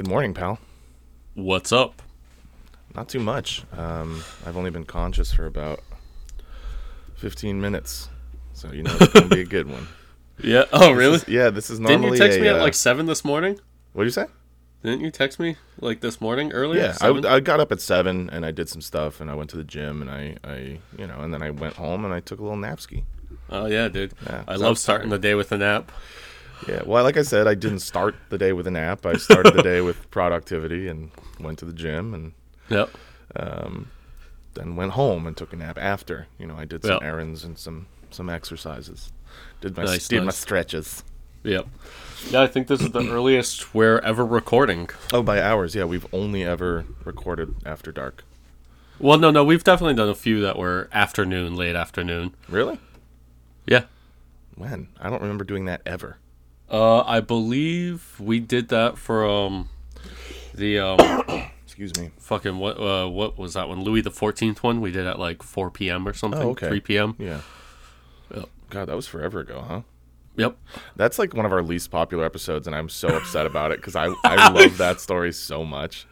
Good morning, pal. What's up? Not too much. Um, I've only been conscious for about 15 minutes, so you know it's gonna be a good one. Yeah. Oh, really? Yeah, this is- yeah, this is Didn't you text a, me at uh, like seven this morning? What do you say? Didn't you text me like this morning earlier? Yeah, I, I got up at seven and I did some stuff and I went to the gym and I, I, you know, and then I went home and I took a little napski. oh yeah, dude. Yeah, I love starting the day with a nap. Yeah, well, like I said, I didn't start the day with a nap. I started the day with productivity and went to the gym and Yep. Um, then went home and took a nap after. You know, I did some Yeah. errands and some some exercises. Did my Nice, did my stretches. Yep. Yeah, I think this is the earliest we're ever recording. Oh, by hours, yeah. We've only ever recorded after dark. Well, no, no, we've definitely done a few that were afternoon, late afternoon. Really? Yeah. When? I don't remember doing that ever. Uh, I believe we did that for um the um Excuse me. fucking what uh what was that one Louis the Fourteenth one we did at like four p.m. or something. Oh, okay. Three p.m. Yeah. Yep. God, that was forever ago, huh? Yep. That's like one of our least popular episodes, and I'm so upset about it because I I love that story so much.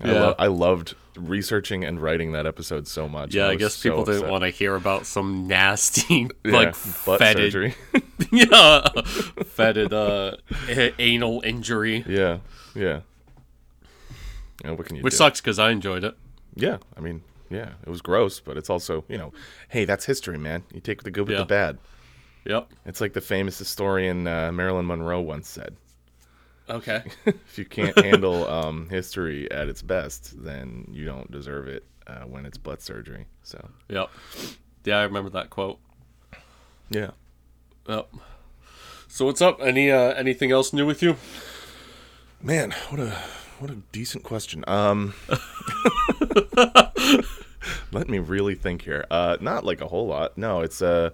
I, Yeah. lo- I loved researting and writing that episode so much. Yeah, and I was guess so people didn't want to hear about some nasty Yeah, like butt fetid, surgery. yeah, fetid uh, a- anal injury, yeah, yeah. Yeah, what can you which do? sucks because I enjoyed it. Yeah, I mean, yeah, it was gross, but it's also, you know, hey, that's history, man. You take the good with Yeah. the bad. Yep. It's like the famous historian uh, Marilyn Monroe once said: Okay. "If you can't handle um, history at its best, then you don't deserve it uh, when it's butt surgery." So, yep. Yeah, I remember that quote. yeah. Yep. So what's up? Any uh, anything else new with you? Man, what a what a decent question. Um, let me really think here. Uh, not like a whole lot. No, it's uh,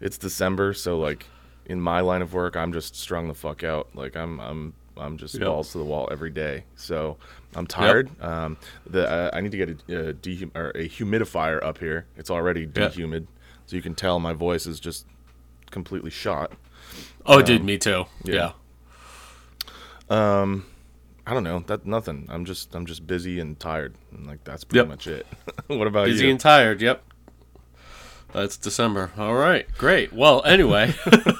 it's December, so like in my line of work, I'm just strung the fuck out. Like I'm I'm I'm just Yep. balls to the wall every day. So I'm tired. Um, the uh, I need to get a, a, or a humidifier up here. It's already dehumid, so you can tell my voice is just completely shot. Oh, dude, me too. yeah. Yeah. I don't know. That nothing. I'm just I'm just busy and tired, and like that's pretty Yep. much it. what about Busy you? Busy and tired. Yep. That's December. All right, great. Well, anyway,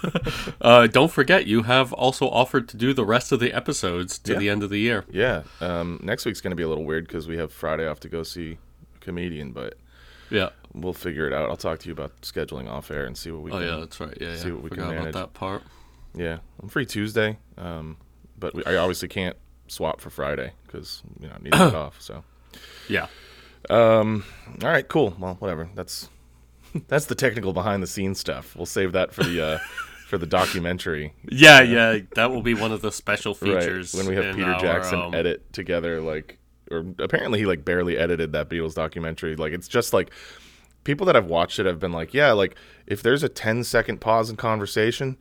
uh, don't forget you have also offered to do the rest of the episodes to Yeah. the end of the year. yeah. Um, next week's gonna be a little weird because we have Friday off to go see a comedian, but Yeah. we'll figure it out. I'll talk to you about scheduling off air and see what we Oh can. yeah, that's right. Yeah, see yeah. what we can Forgot about manage. that part. Yeah, I'm free Tuesday, um, but we, I obviously can't swap for Friday because you know I need to get off. So, Yeah. Um. all right, cool. Well, whatever. That's that's the technical behind the scenes stuff. We'll save that for the uh, for the documentary. Yeah, yeah. That will be one of the special features Right, when we have Peter our, Jackson um, edit together, like, or apparently he like barely edited that Beatles documentary. Like, it's just like people that have watched it have been like, yeah, like if there's a 10 second pause in conversation,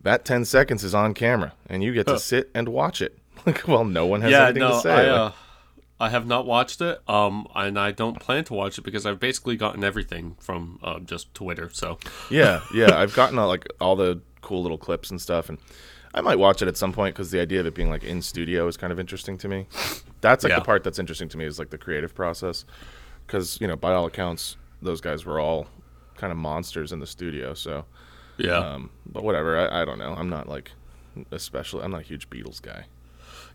that 10 seconds is on camera, and you get to sit and watch it. Like, well, no one has Yeah, anything no, to say. I, Like, uh, I have not watched it, um, and I don't plan to watch it because I've basically gotten everything from uh, just Twitter. So yeah, yeah, I've gotten uh, like all the cool little clips and stuff, and I might watch it at some point because the idea of it being like in studio is kind of interesting to me. That's like Yeah. the part that's interesting to me is like the creative process, because you know by all accounts those guys were all kind of monsters in the studio. So, yeah, um, but whatever, I, I don't know. I'm not like especially I'm not a huge Beatles guy.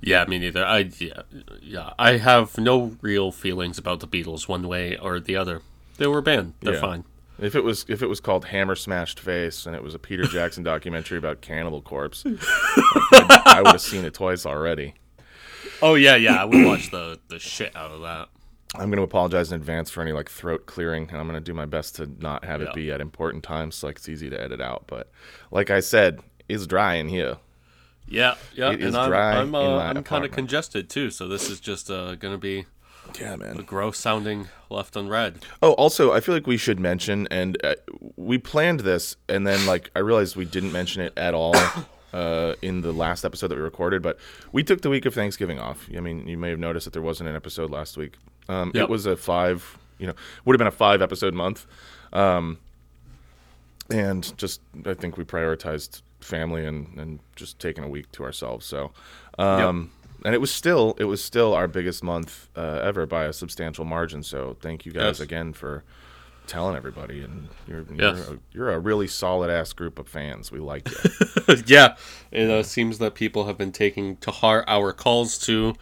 Yeah, me neither. I yeah, yeah, I have no real feelings about the Beatles one way or the other. They were a band. They're Yeah. fine. If it was if it was called Hammer Smashed Face and it was a Peter Jackson documentary about Cannibal Corpse, I, I would have seen it twice already. Oh yeah, yeah. I would watch the the shit out of that. I'm going to apologize in advance for any like throat clearing, and I'm going to do my best to not have Yeah. it be at important times, so like it's easy to edit out. But like I said, it's dry in here. Yeah, yeah. It is and I'm dry I'm, uh, I'm kind of congested too, so this is just uh, gonna be Yeah, man. gross sounding left unread. Oh, also, I feel like we should mention, and uh, we planned this, and then like I realized we didn't mention it at all uh, in the last episode that we recorded. But we took the week of Thanksgiving off. I mean, you may have noticed that there wasn't an episode last week. Um, Yep. It was a five, you know, would have been a five episode month, um, and just I think we prioritized family and and just taking a week to ourselves. So. Um, and it was still it was still our biggest month uh, ever by a substantial margin. So thank you guys Yes. again for telling everybody. And you're you're, a, you're a really solid ass group of fans. We like you. yeah, it uh, seems that people have been taking to heart our calls to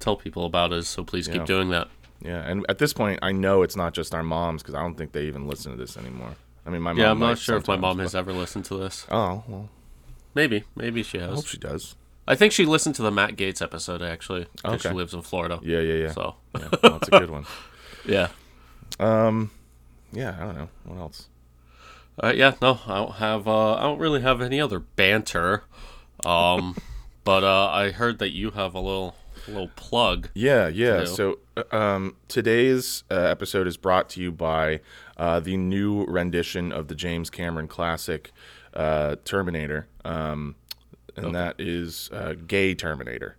tell people about us. So please Yeah. keep doing that. yeah, and at this point, I know it's not just our moms because I don't think they even listen to this anymore. I mean, my mom. Yeah, I'm not sure if my mom but- has ever listened to this. Oh well, Maybe, maybe she has. I hope she does. I think she listened to the Matt Gaetz episode actually because Okay. she lives in Florida. Yeah, yeah, yeah. So yeah well, that's a good one. yeah, Yeah, I don't know what else. uh, yeah. No, I don't have. Uh, I don't really have any other banter. Um, but uh, I heard that you have a little, little plug. Yeah, yeah. So uh, um, today's uh, episode is brought to you by uh, the new rendition of the James Cameron classic uh, Terminator, um, and that is uh, Gay Terminator.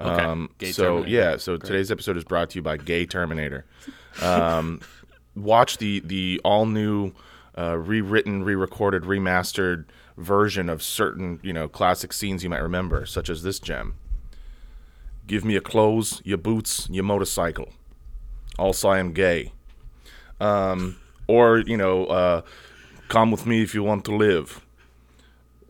Okay. Um, Gay so Terminator. yeah, so today's episode is brought to you by Gay Terminator. Um, watch the the all new, uh, rewritten, re-recorded, remastered version of certain you know classic scenes you might remember, such as this gem. Give me your clothes, your boots, your motorcycle. Also, I am gay. Um, or you know, uh, come with me if you want to live.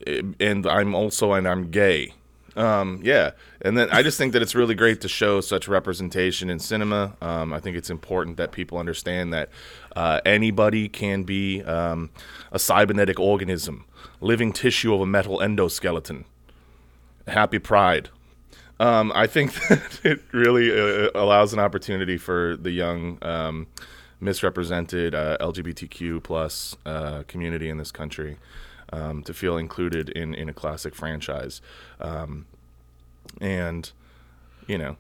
And I'm also and I'm gay. Um, yeah, and then I just think that it's really great to show such representation in cinema. Um, I think it's important that people understand that uh, anybody can be um, a cybernetic organism, living tissue of a metal endoskeleton. Happy Pride. Um, I think that it really uh, allows an opportunity for the young, um, misrepresented uh, LGBTQ plus uh, community in this country um, to feel included in, in a classic franchise, um, and you know,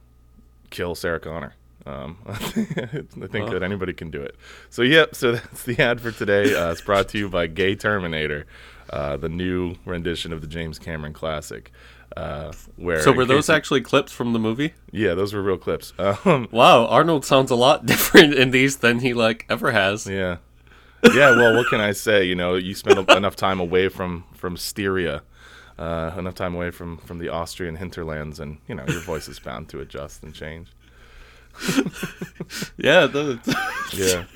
kill Sarah Connor. Um, I think that anybody can do it. So yep. So that's the ad for today. Uh, it's brought to you by Gay Terminator, uh, the new rendition of the James Cameron classic. Uh, where So were those actually clips from the movie? yeah, those were real clips. Um, Wow, Arnold sounds a lot different in these than he like ever has. yeah, yeah. Well, what can I say? You know, you spend enough time away from from Styria, uh, enough time away from from the Austrian hinterlands, and you know your voice is bound to adjust and change. Yeah, Yeah.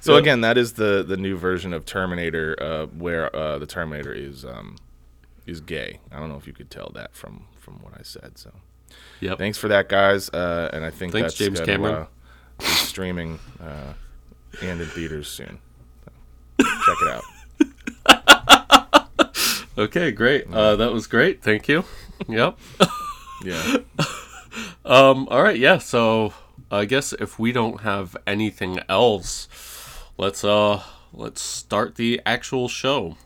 So again, that is the the new version of Terminator, uh, where uh, the Terminator is um, is gay. I don't know if you could tell that from from what I said. So yep. thanks for that, guys. Uh, and I think Thanks, that's James Cameron. Uh, streaming uh, and in theaters soon. Check it out. Okay, great. Uh, that was great. Thank you. Yep. Yeah. Um. All right. Yeah. So I guess if we don't have anything else, let's uh let's start the actual show.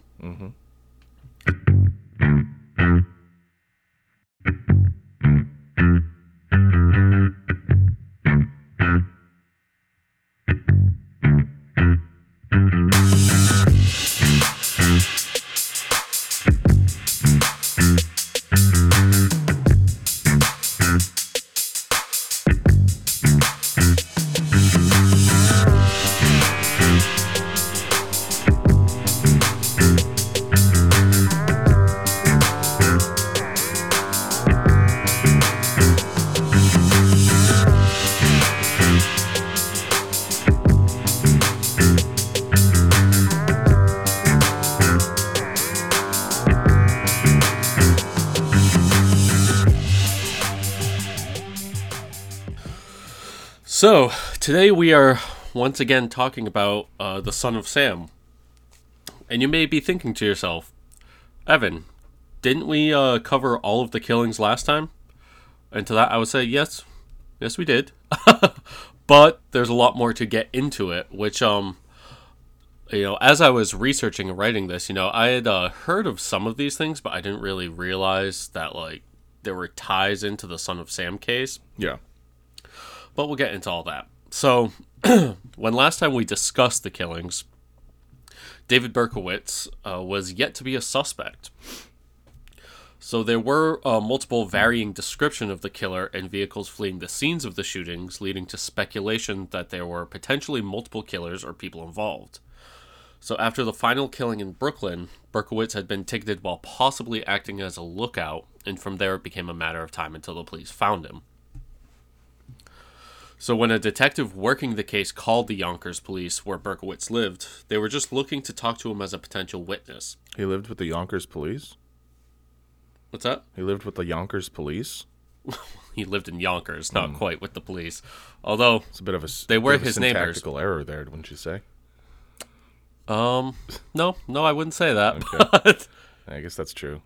So today we are once again talking about uh, the son of Sam, and you may be thinking to yourself, Evan, didn't we uh, cover all of the killings last time? And to that, I would say yes, yes we did. but there's a lot more to get into it, which um, you know, as I was researching and writing this, you know, I had uh, heard of some of these things, but I didn't really realize that like there were ties into the son of Sam case Yeah. But we'll get into all that. So, when last time we discussed the killings, David Berkowitz uh, was yet to be a suspect. So there were uh, multiple varying description of the killer and vehicles fleeing the scenes of the shootings, leading to speculation that there were potentially multiple killers or people involved. So after the final killing in Brooklyn, Berkowitz had been ticketed while possibly acting as a lookout, and from there it became a matter of time until the police found him. So when a detective working the case called the Yonkers police where Berkowitz lived, they were just looking to talk to him as a potential witness. He lived with the Yonkers police. What's that? He lived with the Yonkers police. He lived in Yonkers, not quite with the police. Although, It's a bit of a, They were his neighbors. error there, wouldn't you say? um, no, no, I wouldn't say that. Okay. But I guess that's true.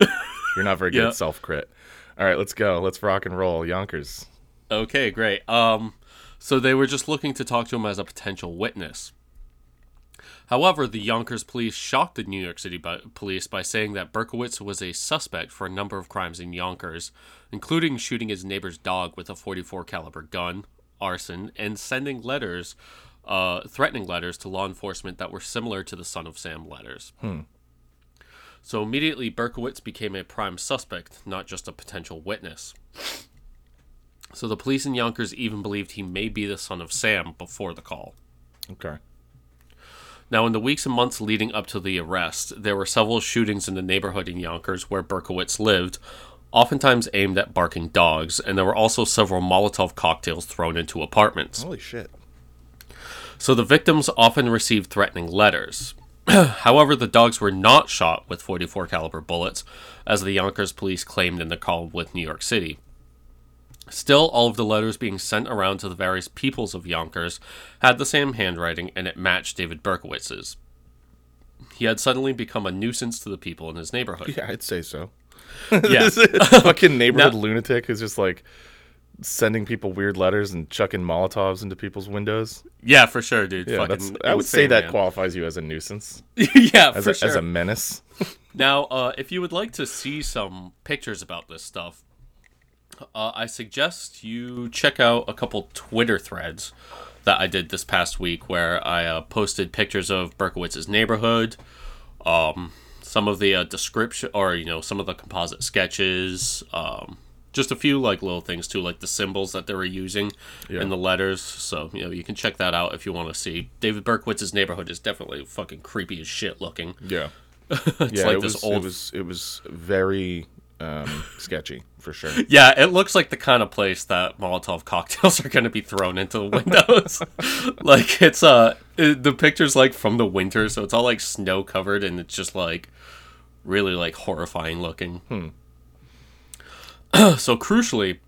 You're not very good Yeah. at self crit. All right, let's go. Let's rock and roll. Yonkers. Okay, great. Um, so they were just looking to talk to him as a potential witness. However, the Yonkers police shocked the New York City bu- police by saying that Berkowitz was a suspect for a number of crimes in Yonkers, including shooting his neighbor's dog with a 44 caliber gun, arson, and sending letters, uh, threatening letters to law enforcement that were similar to the Son of Sam letters. So immediately, Berkowitz became a prime suspect, not just a potential witness. So the police in Yonkers even believed he may be the son of Sam before the call. Okay. Now, in the weeks and months leading up to the arrest, there were several shootings in the neighborhood in Yonkers where Berkowitz lived, oftentimes aimed at barking dogs, and there were also several Molotov cocktails thrown into apartments. Holy shit. So the victims often received threatening letters. However, the dogs were not shot with 44 caliber bullets, as the Yonkers police claimed in the call with New York City. Still, all of the letters being sent around to the various peoples of Yonkers had the same handwriting and it matched David Berkowitz's. He had suddenly become a nuisance to the people in his neighborhood. Yeah, I'd say so. Yeah. Fucking neighborhood Now- lunatic who's just like sending people weird letters and chucking Molotovs into people's windows. Yeah, for sure, dude. Yeah, Fucking I would say that man. qualifies you as a nuisance, yeah, as for a, sure. as a menace. Now, uh, if you would like to see some pictures about this stuff, uh, I suggest you check out a couple Twitter threads that I did this past week where I uh, posted pictures of Berkowitz's neighborhood, um, some of the uh, description, or, you know, some of the composite sketches, um, just a few, like, little things, too, like the symbols that they were using Yeah. in the letters. So, you know, you can check that out if you want to see. David Berkowitz's neighborhood is definitely fucking creepy as shit looking. Yeah, It's yeah. like it this was, old It was it was very um, sketchy for sure. Yeah, it looks like the kind of place that Molotov cocktails are going to be thrown into the windows. like it's uh it- the pictures like from the winter, so it's all like snow covered and it's just like really like horrifying looking. so crucially,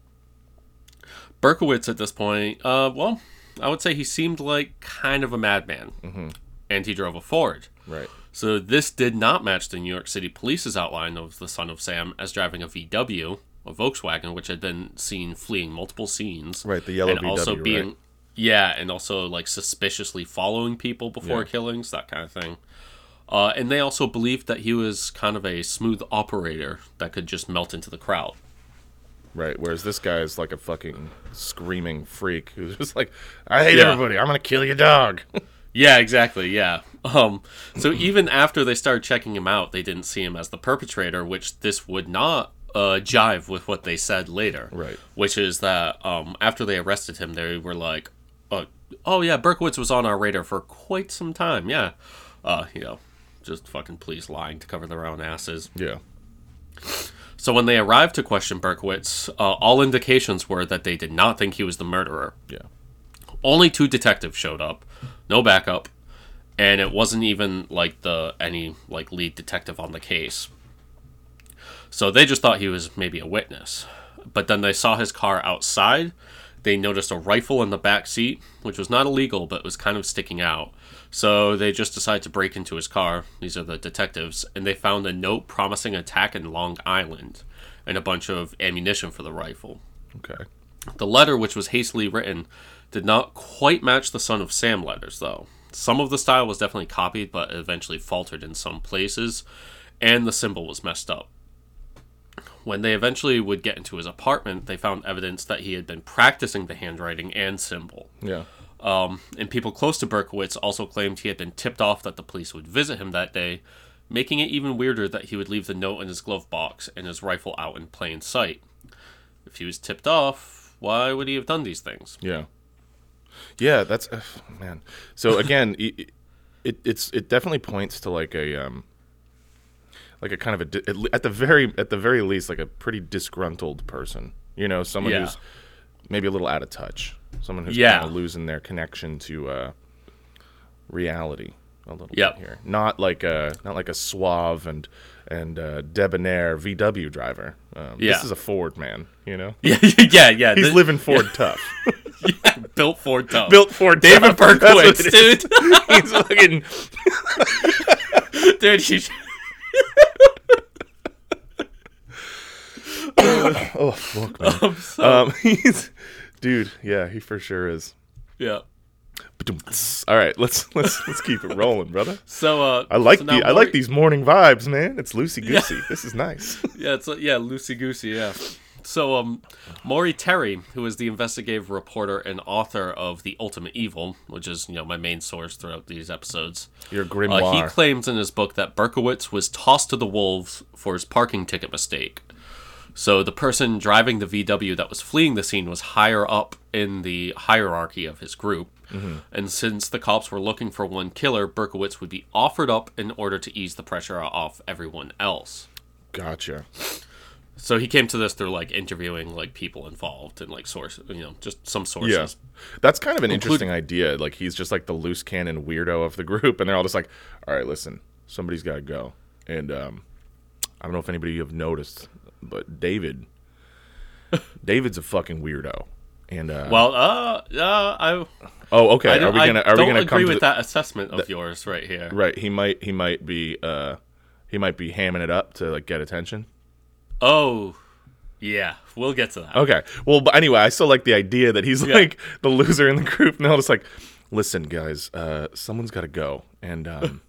Berkowitz at this point, uh, well, I would say he seemed like kind of a madman, and he drove a Ford. Right. So this did not match the New York City Police's outline of the son of Sam as driving a VW, a Volkswagen, which had been seen fleeing multiple scenes. Right, the yellow and also VW, being, right? yeah, and also like suspiciously following people before Yeah. killings, that kind of thing. Uh, and they also believed that he was kind of a smooth operator that could just melt into the crowd. Right. Whereas this guy is like a fucking screaming freak who's just like, I hate Yeah. everybody. I'm gonna kill your dog. Yeah, exactly. Yeah. Um, so even after they started checking him out, they didn't see him as the perpetrator, which this would not uh, jive with what they said later. Right. Which is that um, after they arrested him, they were like, uh, "Oh yeah, Berkowitz was on our radar for quite some time." Yeah. Uh, you know, just fucking police lying to cover their own asses. yeah. So when they arrived to question Berkowitz, uh, all indications were that they did not think he was the murderer. Yeah. Only two detectives showed up, no backup, and it wasn't even like the any like lead detective on the case. So they just thought he was maybe a witness. But then they saw his car outside. They noticed a rifle in the back seat, which was not illegal but was kind of sticking out. So they just decided to break into his car. These are the detectives, and they found a note promising attack in Long Island and a bunch of ammunition for the rifle. Okay. The letter, which was hastily written, did not quite match the Son of Sam letters, though. Some of the style was definitely copied, but eventually faltered in some places, and the symbol was messed up. When they eventually would get into his apartment, they found evidence that he had been practicing the handwriting and symbol. Yeah. Um, and people close to Berkowitz also claimed he had been tipped off that the police would visit him that day, making it even weirder that he would leave the note in his glove box and his rifle out in plain sight. If he was tipped off, why would he have done these things? Yeah. Yeah, that's uh, man. So again, i- i- it it's it definitely points to like a um like a kind of a at the very at the very least like a pretty disgruntled person. You know, someone Yeah. who's maybe a little out of touch. Someone who's Yeah. kind of losing their connection to uh reality a little Yep. bit here. Not like a not like a suave and and uh, debonair VW driver. Um, Yeah. This is a Ford man, you know. Yeah, yeah, yeah. He's the- living Ford tough. Built for tough. Built Ford David tough. Berkowitz, dude. He's fucking dude, he, oh fuck man. So, Um, he's, dude, yeah, he for sure is. yeah. All right, let's let's let's keep it rolling, brother. So uh, I like so the now I like these morning vibes, man. It's loosey goosey. This is nice. Yeah, it's yeah, loosey goosey. Yeah. So um, Maury Terry, who is the investigative reporter and author of The Ultimate Evil, which is you know my main source throughout these episodes, Your uh, he claims in his book that Berkowitz was tossed to the wolves for his parking ticket mistake. So the person driving the VW that was fleeing the scene was higher up in the hierarchy of his group. And since the cops were looking for one killer, Berkowitz would be offered up in order to ease the pressure off everyone else. gotcha. So he came to this through like interviewing like people involved and like source, you know, just some sources. Yeah, that's kind of an Include- interesting idea. Like he's just like the loose cannon weirdo of the group, and they're all just like, "All right, listen, somebody's got to go." And um, I don't know if anybody have noticed, but David, David's a fucking weirdo. And uh, Well, uh, uh, I, oh, okay. I Are we gonna I are we don't gonna agree with the- that assessment of yours right here. Right, he might he might be uh he might be hamming it up to like get attention. Oh, yeah, we'll get to that. Okay. Well, but anyway, I still like the idea that he's like the loser in the group, and they're just like, "Listen, guys, uh, someone's got to go." And um,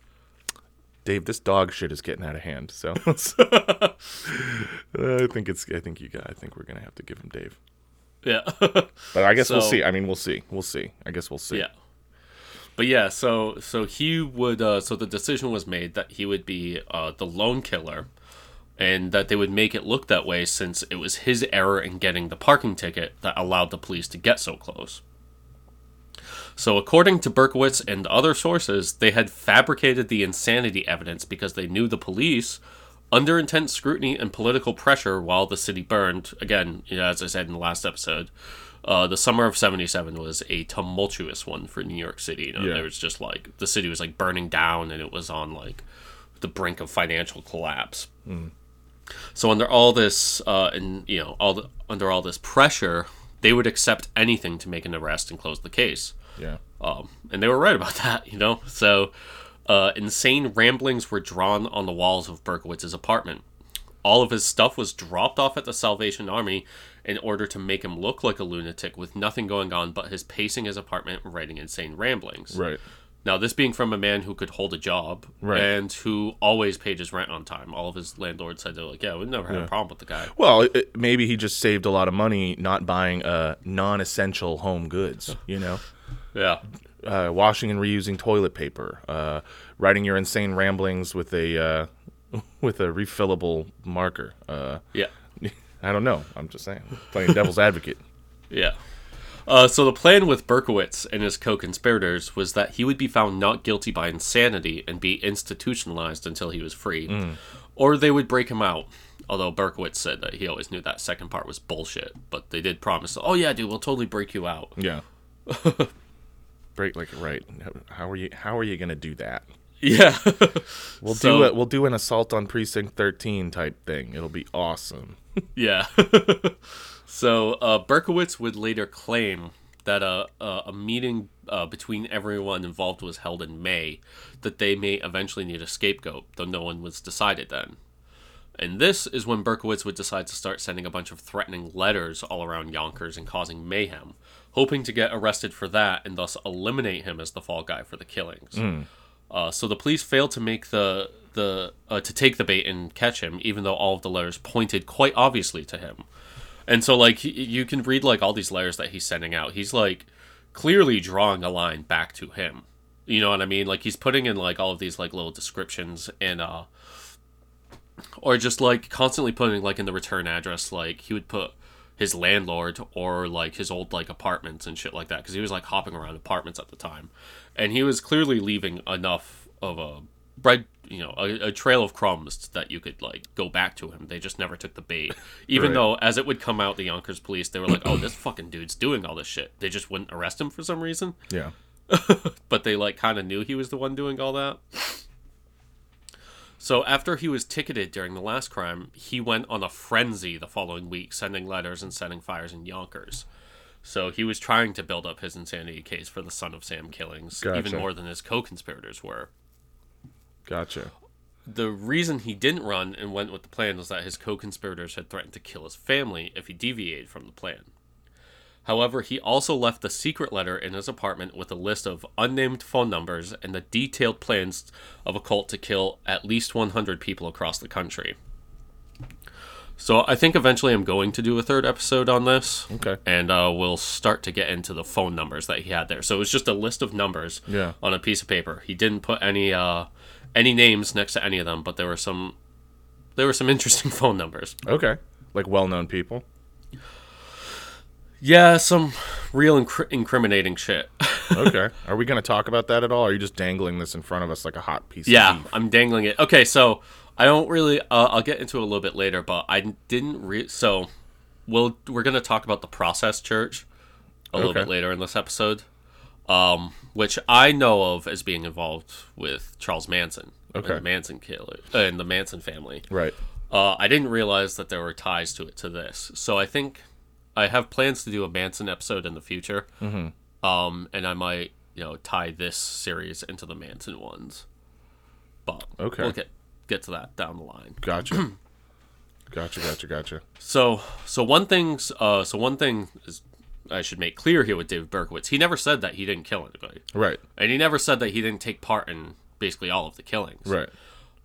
Dave, this dog shit is getting out of hand. So I think it's. I think you got. I think we're gonna have to give him Dave. Yeah, But I guess we'll see. I mean, we'll see. We'll see. I guess we'll see. yeah. But yeah, so so he would. Uh, so the decision was made that he would be uh, the lone killer, and that they would make it look that way since it was his error in getting the parking ticket that allowed the police to get so close. So, according to Berkowitz and other sources, they had fabricated the insanity evidence because they knew the police, under intense scrutiny and political pressure while the city burned, again, as I said in the last episode, uh, the summer of 77 was a tumultuous one for New York City. You know, Yeah. there was just like, the city was like burning down and it was on like the brink of financial collapse. So under all this, uh, and you know, all the, under all this pressure, they would accept anything to make an arrest and close the case. Yeah. Um, and they were right about that, you know. So, uh, insane ramblings were drawn on the walls of Berkowitz's apartment. All of his stuff was dropped off at the Salvation Army in order to make him look like a lunatic with nothing going on but his pacing his apartment and writing insane ramblings. Right. Now, this being from a man who could hold a job Right. and who always paid his rent on time. All of his landlords said they're like, yeah, we never had a problem with the guy. Well, it, it- maybe he just saved a lot of money not buying uh, non-essential home goods. You know. Yeah. uh, washing and reusing toilet paper, uh, writing your insane ramblings with a uh, with a refillable marker. Uh, Yeah. I don't know. I'm just saying, playing devil's advocate. Yeah. Uh, so the plan with Berkowitz and his co-conspirators was that he would be found not guilty by insanity and be institutionalized until he was free, or they would break him out. Although Berkowitz said that he always knew that second part was bullshit, but they did promise, "Oh yeah, dude, we'll totally break you out." Yeah. Break like right. How are you? How are you gonna do that? Yeah. We'll So- do it. We'll do an assault on precinct 13 type thing. It'll be awesome. Yeah. so uh, Berkowitz would later claim that a, a, a meeting uh, between everyone involved was held in May, that they may eventually need a scapegoat, though no one was decided then. And this is when Berkowitz would decide to start sending a bunch of threatening letters all around Yonkers and causing mayhem, hoping to get arrested for that and thus eliminate him as the fall guy for the killings. Uh, so the police failed to make the the uh, to take the bait and catch him, even though all of the letters pointed quite obviously to him. And so, like, y- you can read like all these letters that he's sending out. He's like clearly drawing a line back to him. You know what I mean? Like he's putting in like all of these like little descriptions and uh, or just like constantly putting like in the return address. Like he would put his landlord or like his old like apartments and shit like that because he was like hopping around apartments at the time, and he was clearly leaving enough of a bread you know a, a trail of crumbs that you could like go back to him. They just never took the bait, even Right. though as it would come out, the Yonkers police they were like, oh this fucking dude's doing all this shit. They just wouldn't arrest him for some reason Yeah. but they like kind of knew he was the one doing all that. So after he was ticketed during the last crime, he went on a frenzy the following week, sending letters and setting fires in Yonkers. So he was trying to build up his insanity case for the son of Sam killings, even more than his co-conspirators were. Gotcha. The reason he didn't run and went with the plan was that his co-conspirators had threatened to kill his family if he deviated from the plan. However, he also left a secret letter in his apartment with a list of unnamed phone numbers and the detailed plans of a cult to kill at least 100 people across the country. So I think eventually I'm going to do a third episode on this. Okay. And uh, we'll start to get into the phone numbers that he had there. So it was just a list of numbers Yeah. on a piece of paper. He didn't put any uh, any names next to any of them, but there were some there were some interesting phone numbers. Okay. Like well-known people. Yeah, some real incri- incriminating shit. Okay. Are we going to talk about that at all? Or are you just dangling this in front of us like a hot piece yeah? I'm dangling it. Okay, so I don't really. Uh, I'll get into it a little bit later, but I didn't. Re- so we'll we're gonna talk about the process church a little bit later in this episode, um, which I know of as being involved with Charles Manson. Okay. And the Manson killer uh, and the Manson family. Right. Uh, I didn't realize that there were ties to it to this, so I think I have plans to do a Manson episode in the future. Mm-hmm. Um, and I might, you know, tie this series into the Manson ones. But Okay. we'll get get to that down the line. Gotcha. gotcha, gotcha, gotcha. So, so one thing's, uh, so one thing is I should make clear here with David Berkowitz. He never said that he didn't kill anybody, Right. and he never said that he didn't take part in basically all of the killings. Right.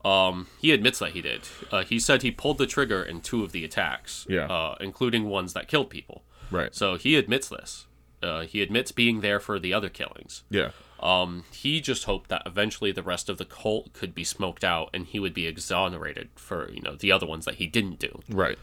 Um, he admits that he did. Uh, he said he pulled the trigger in two of the attacks, Yeah. uh, including ones that killed people. Right. So he admits this. Uh, he admits being there for the other killings. Yeah. Um, he just hoped that eventually the rest of the cult could be smoked out and he would be exonerated for you know the other ones that he didn't do. Right.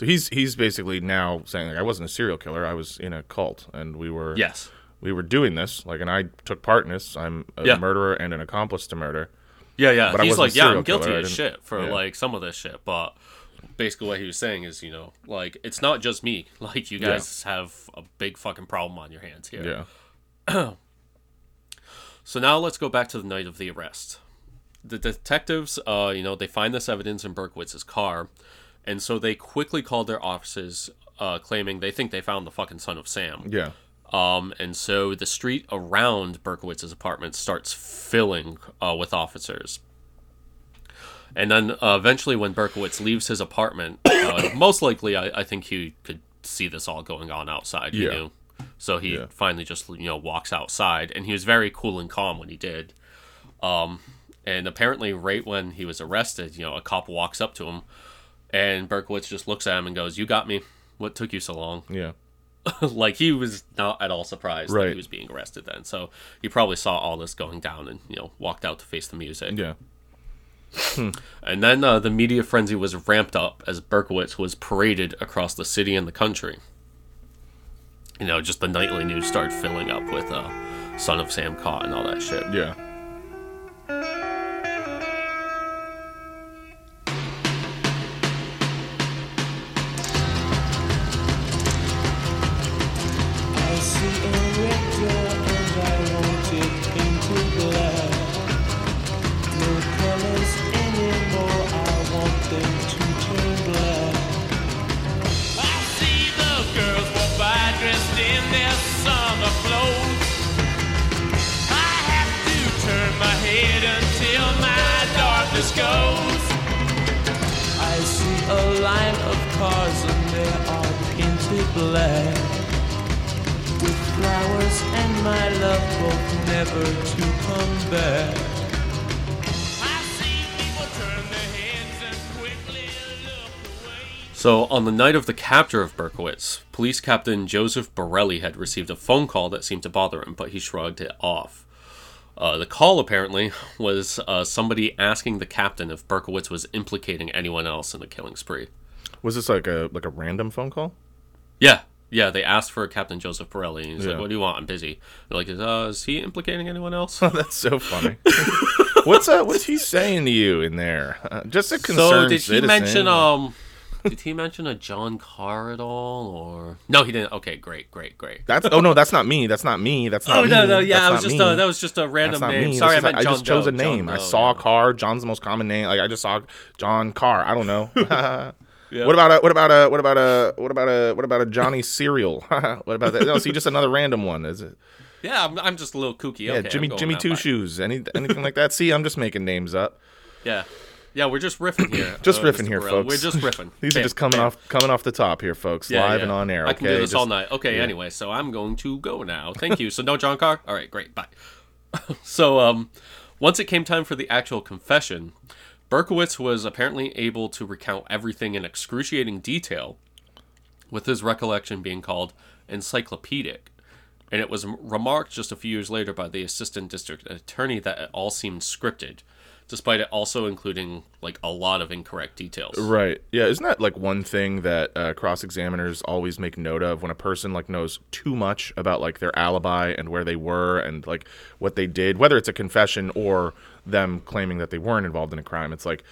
So he's he's basically now saying like I wasn't a serial killer. I was in a cult, and we were Yes. we were doing this. Like, and I took part in this. I'm a Yeah. murderer and an accomplice to murder. Yeah, yeah. But He's like, yeah, I'm guilty killer. As shit for yeah. like some of this shit, but basically what he was saying is, you know, like it's not just me. Like you guys have a big fucking problem on your hands here. Yeah. So now let's go back to the night of the arrest. The detectives, uh, you know, they find this evidence in Berkowitz's car, and so they quickly called their offices, uh, claiming they think they found the fucking son of Sam. Yeah. Um, and so the street around Berkowitz's apartment starts filling uh, with officers. And then uh, eventually, when Berkowitz leaves his apartment, uh, most likely, I, I think he could see this all going on outside. Yeah. knew. So he Yeah. finally just you know walks outside, and he was very cool and calm when he did. Um, and apparently, right when he was arrested, you know, a cop walks up to him, and Berkowitz just looks at him and goes, "You got me. What took you so long?" Yeah. like he was not at all surprised that he was being arrested then. So he probably saw all this going down and you know walked out to face the music. Yeah. And then uh, the media frenzy was ramped up as Berkowitz was paraded across the city and the country. You know, just the nightly news started filling up with uh, "Son of Sam caught" and all that shit. Yeah. Black with flowers and my love both never to come back. I see people turn their heads and quickly look away. So, on the night of the capture of Berkowitz, police captain Joseph Borrelli had received a phone call that seemed to bother him, but he shrugged it off. Uh, the call apparently was uh, somebody asking the captain if Berkowitz was implicating anyone else in the killing spree. Was this like a like a random phone call? Yeah, yeah. They asked for Captain Joseph Pirelli, and he's Yeah. like, "What do you want? I'm busy." They're like, uh, "Is he implicating anyone else?" That's so funny. what's uh, what's he saying to you in there? Uh, just a concerned so did he citizen. mention um? did he mention a John Carr at all, or no? He didn't. Okay, great, great, great. That's oh no, that's not me. That's not me. That's not Oh me. no, no, yeah, That's I was not just me. uh, that was just a That's random not name. me. Sorry, I is- meant John just chose Doe. a name. John I Doe, saw yeah. Carr. John's the most common name. Like I just saw John Carr. I don't know. Yeah. What about a what about a what about a what about a what about a Johnny Cereal? what about that? No, see, just another random one. Is it? Yeah, I'm, I'm just a little kooky. Yeah, okay, Jimmy Jimmy Two. Shoes. Any anything like that? See, I'm just making names up. Yeah, yeah, we're just riffing here. Just uh, riffing Mr. here, Burrell. folks. We're just riffing. These Bam, are just coming bam. off coming off the top here, folks, Yeah, live yeah. and on air. I can do this Just- all night. Okay, anyway, so I'm going to go now. Thank you. So no John Carr. All right, great. Bye. so um, once it came time for the actual confession, Berkowitz was apparently able to recount everything in excruciating detail, with his recollection being called encyclopedic. And it was remarked just a few years later by the assistant district attorney that it all seemed scripted, despite it also including like a lot of incorrect details. Right. Yeah. Isn't that like one thing that uh, cross examiners always make note of when a person like knows too much about like their alibi and where they were and like what they did, whether it's a confession or them claiming that they weren't involved in a crime. It's like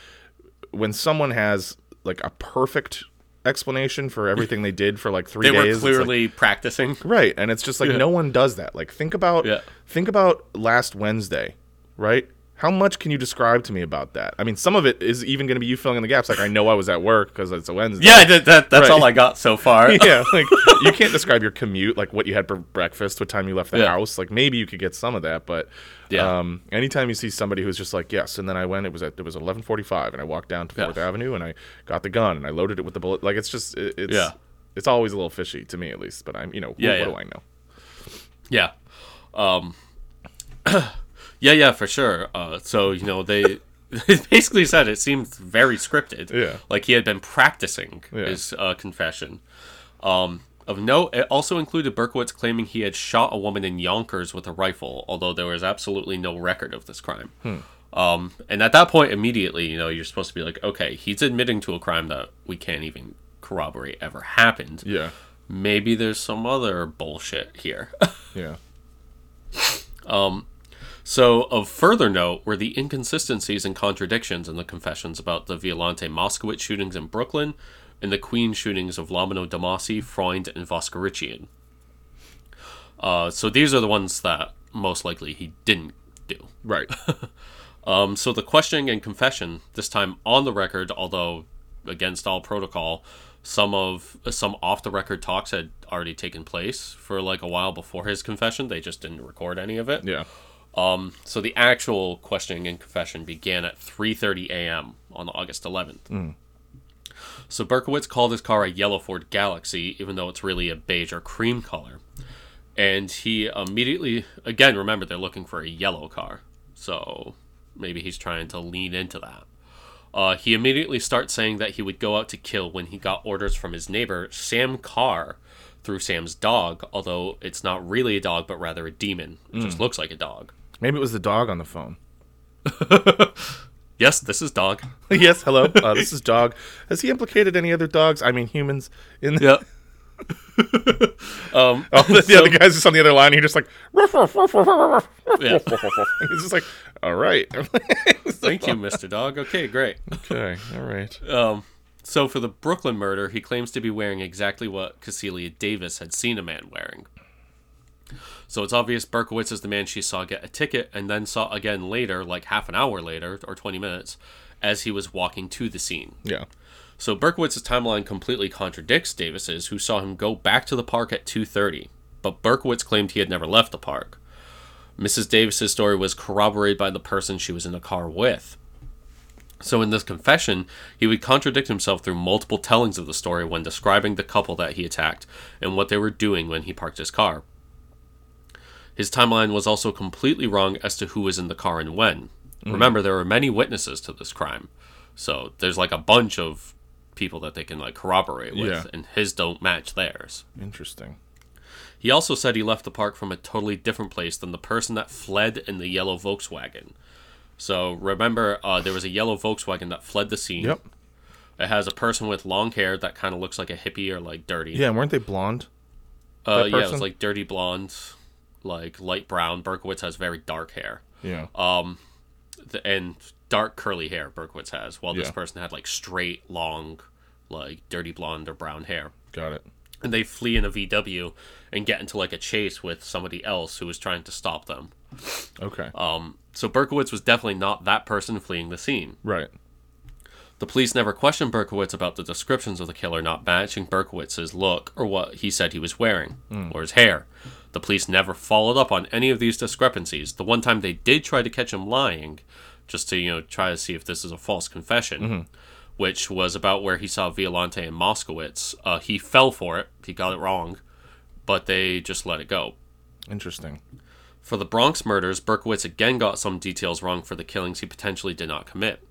when someone has like a perfect explanation for everything they did for like three They days. were it's like- clearly practicing. Right, and it's just like no one does that. Like think about Yeah. think about last Wednesday, right? How much can you describe to me about that? I mean, some of it is even going to be you filling in the gaps. Like I know I was at work because it's a Wednesday. Yeah, that, that, that's Right. all I got so far. yeah. Like you can't describe your commute, like what you had for breakfast, what time you left the Yeah. house. Like maybe you could get some of that, but Yeah. um, anytime you see somebody who's just like, yes, and then I went. It was at it was eleven forty five, and I walked down to. Fourth Avenue, and I got the gun, and I loaded it with the bullet. Like it's just it, it's Yeah. it's always a little fishy to me at least. But I'm you know Yeah, what, yeah. what do I know? Yeah. Um Yeah, yeah, for sure. Uh so, you know, they basically said it seemed very scripted. Yeah. Like he had been practicing Yeah. his uh, confession. Um of note, it also included Berkowitz claiming he had shot a woman in Yonkers with a rifle, although there was absolutely no record of this crime. Hmm. Um, and at that point, immediately, you know, you're supposed to be like, okay, he's admitting to a crime that we can't even corroborate ever happened. Yeah. Maybe there's some other bullshit here. Yeah. So, of further note were the inconsistencies and contradictions in the confessions about the Violante Moskowitz shootings in Brooklyn and the Queen shootings of Lomino DeMasi, Freund, and Voskerichian. Uh, so these are the ones that most likely he didn't do. Right. Um, so the questioning and confession, this time on the record, although against all protocol, some of some off the record talks had already taken place for like a while before his confession. They just didn't record any of it. Yeah. Um, so the actual questioning and confession began at 3:30 a.m. on August 11th. So Berkowitz called his car a yellow Ford Galaxie, even though it's really a beige or cream color. And he immediately, again, remember they're looking for a yellow car, so maybe he's trying to lean into that. Uh, he immediately starts saying that he would go out to kill when he got orders from his neighbor Sam Carr through Sam's dog, although it's not really a dog but rather a demon. It just looks like a dog. Maybe it was the dog on the phone. Yes, this is dog. yes. Hello. Uh, this is dog. Has he implicated any other dogs? I mean humans. In the, Yep. um, oh, the, the other guys just on the other line. You're just like. ruff, ruff, ruff, ruff, ruff, ruff, Yeah. He's just like, all right. Thank you, Mr. Dog. Okay, great. okay. All right. Um, so for the Brooklyn murder, he claims to be wearing exactly what Cecilia Davis had seen a man wearing. So it's obvious Berkowitz is the man she saw get a ticket and then saw again later, like half an hour later or 20 minutes, as he was walking to the scene. Yeah. So Berkowitz's timeline completely contradicts Davis's, who saw him go back to the park at 2:30, but Berkowitz claimed he had never left the park. Mrs. Davis's story was corroborated by the person she was in the car with. So in this confession, he would contradict himself through multiple tellings of the story when describing the couple that he attacked and what they were doing when he parked his car. His timeline was also completely wrong as to who was in the car and when. Remember, there were many witnesses to this crime. So there's like a bunch of people that they can like corroborate with, Yeah. and his don't match theirs. Interesting. He also said he left the park from a totally different place than the person that fled in the yellow Volkswagen. So remember, uh, there was a yellow Volkswagen that fled the scene. Yep. It has a person with long hair that kind of looks like a hippie or like dirty. Yeah, weren't they blonde? uh, yeah, person? it's like dirty blonde, like light brown. Berkowitz has very dark hair. Yeah. Um, the, and dark curly hair Berkowitz has, while this Yeah. person had like straight, long, like dirty blonde or brown hair. Got it. And they flee in a VW and get into like a chase with somebody else who was trying to stop them. Okay. Um, so Berkowitz was definitely not that person fleeing the scene. right. The police never questioned Berkowitz about the descriptions of the killer not matching Berkowitz's look or what he said he was wearing or his hair. The police never followed up on any of these discrepancies. The one time they did try to catch him lying, just to you know try to see if this is a false confession, which was about where he saw Violante and Moskowitz. Uh, he fell for it. He got it wrong, but they just let it go. Interesting. For the Bronx murders, Berkowitz again got some details wrong for the killings he potentially did not commit.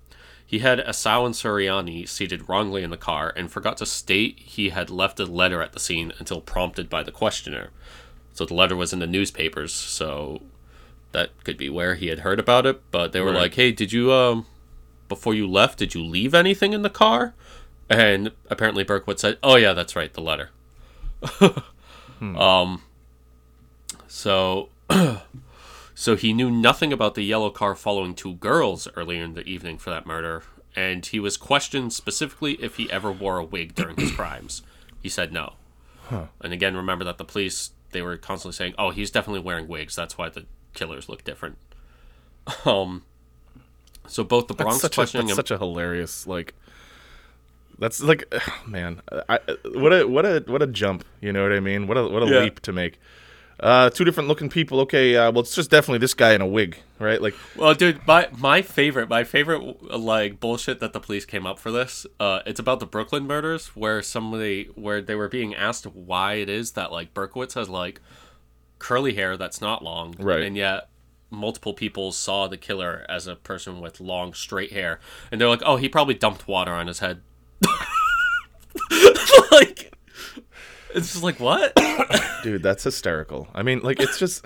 He had Esau and Suriani seated wrongly in the car and forgot to state he had left a letter at the scene until prompted by the questioner. So the letter was in the newspapers, so that could be where he had heard about it, but they were Right. like, "Hey, did you um before you left, did you leave anything in the car?" And apparently Berkowitz said, "Oh yeah, that's right, the letter." Um so So he knew nothing about the yellow car following two girls earlier in the evening for that murder, and he was questioned specifically if he ever wore a wig during his crimes. He said no. And again, remember that the police they were constantly saying, "Oh, he's definitely wearing wigs. That's why the killers look different." Um. So both the That's Bronx a, questioning that's and such a hilarious like. That's like, man, I, what a what a what a jump. You know what I mean? What a what a Yeah. leap to make. Uh, two different looking people. Okay, uh, well, it's just definitely this guy in a wig, right? Like, Well, dude, my my favorite, my favorite like bullshit that the police came up for this. Uh, it's about the Brooklyn murders, where somebody where they were being asked why it is that like Berkowitz has like curly hair that's not long, Right. And yet multiple people saw the killer as a person with long straight hair, and they're like, oh, he probably dumped water on his head. like, it's just like what? dude, that's hysterical. I mean, like, it's just,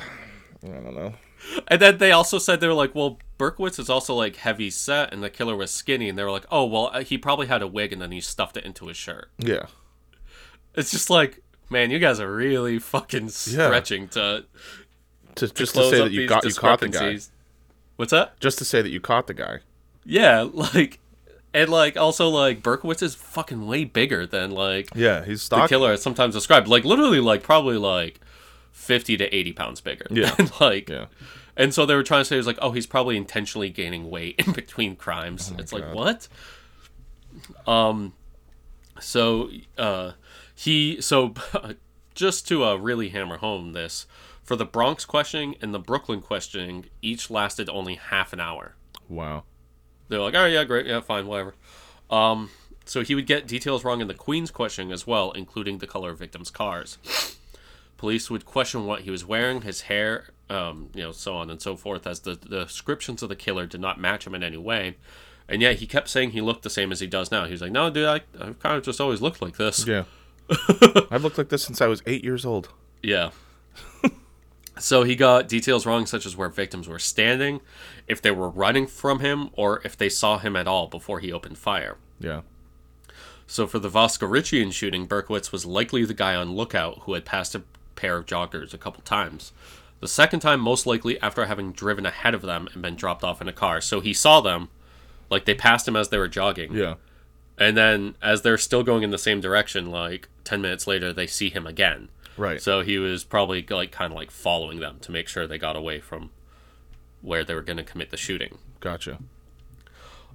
I don't know. And then they also said they were like, well, Berkowitz is also like heavy set, and the killer was skinny, and they were like, oh, well, uh, he probably had a wig, and then he stuffed it into his shirt. Yeah, It's just like, man, you guys are really fucking stretching to, to, just to say that you got you caught the guy. What's that? Just to say that you caught the guy. Yeah, like, and like also like Berkowitz is fucking way bigger than like Yeah, he's the killer is sometimes described. Like literally, like probably like fifty to eighty pounds bigger. Yeah. and like Yeah, And so they were trying to say it was like, oh, he's probably intentionally gaining weight in between crimes. it's like what? Um, so uh, he so just to uh, really hammer home this for the Bronx questioning and the Brooklyn questioning, each lasted only half an hour. wow. They're like, oh yeah, great, yeah, fine, whatever. Um, so he would get details wrong in the Queen's questioning as well, including the color of victims' cars. Police would question what he was wearing, his hair, um, you know, so on and so forth, as the, the descriptions of the killer did not match him in any way. And yet he kept saying he looked the same as he does now. He was like, no, dude, I, I've kind of just always looked like this. Yeah. I've looked like this since I was eight years old. Yeah. so he got details wrong, such as where victims were standing, if they were running from him, or if they saw him at all before he opened fire. Yeah. So for the Voskerichian shooting, Berkowitz was likely the guy on lookout who had passed a pair of joggers a couple times. The second time, most likely after having driven ahead of them and been dropped off in a car. So he saw them, like they passed him as they were jogging. Yeah. And then as they're still going in the same direction, like 10 minutes later, they see him again. Right. So he was probably like kind of like following them to make sure they got away from where they were going to commit the shooting. Gotcha.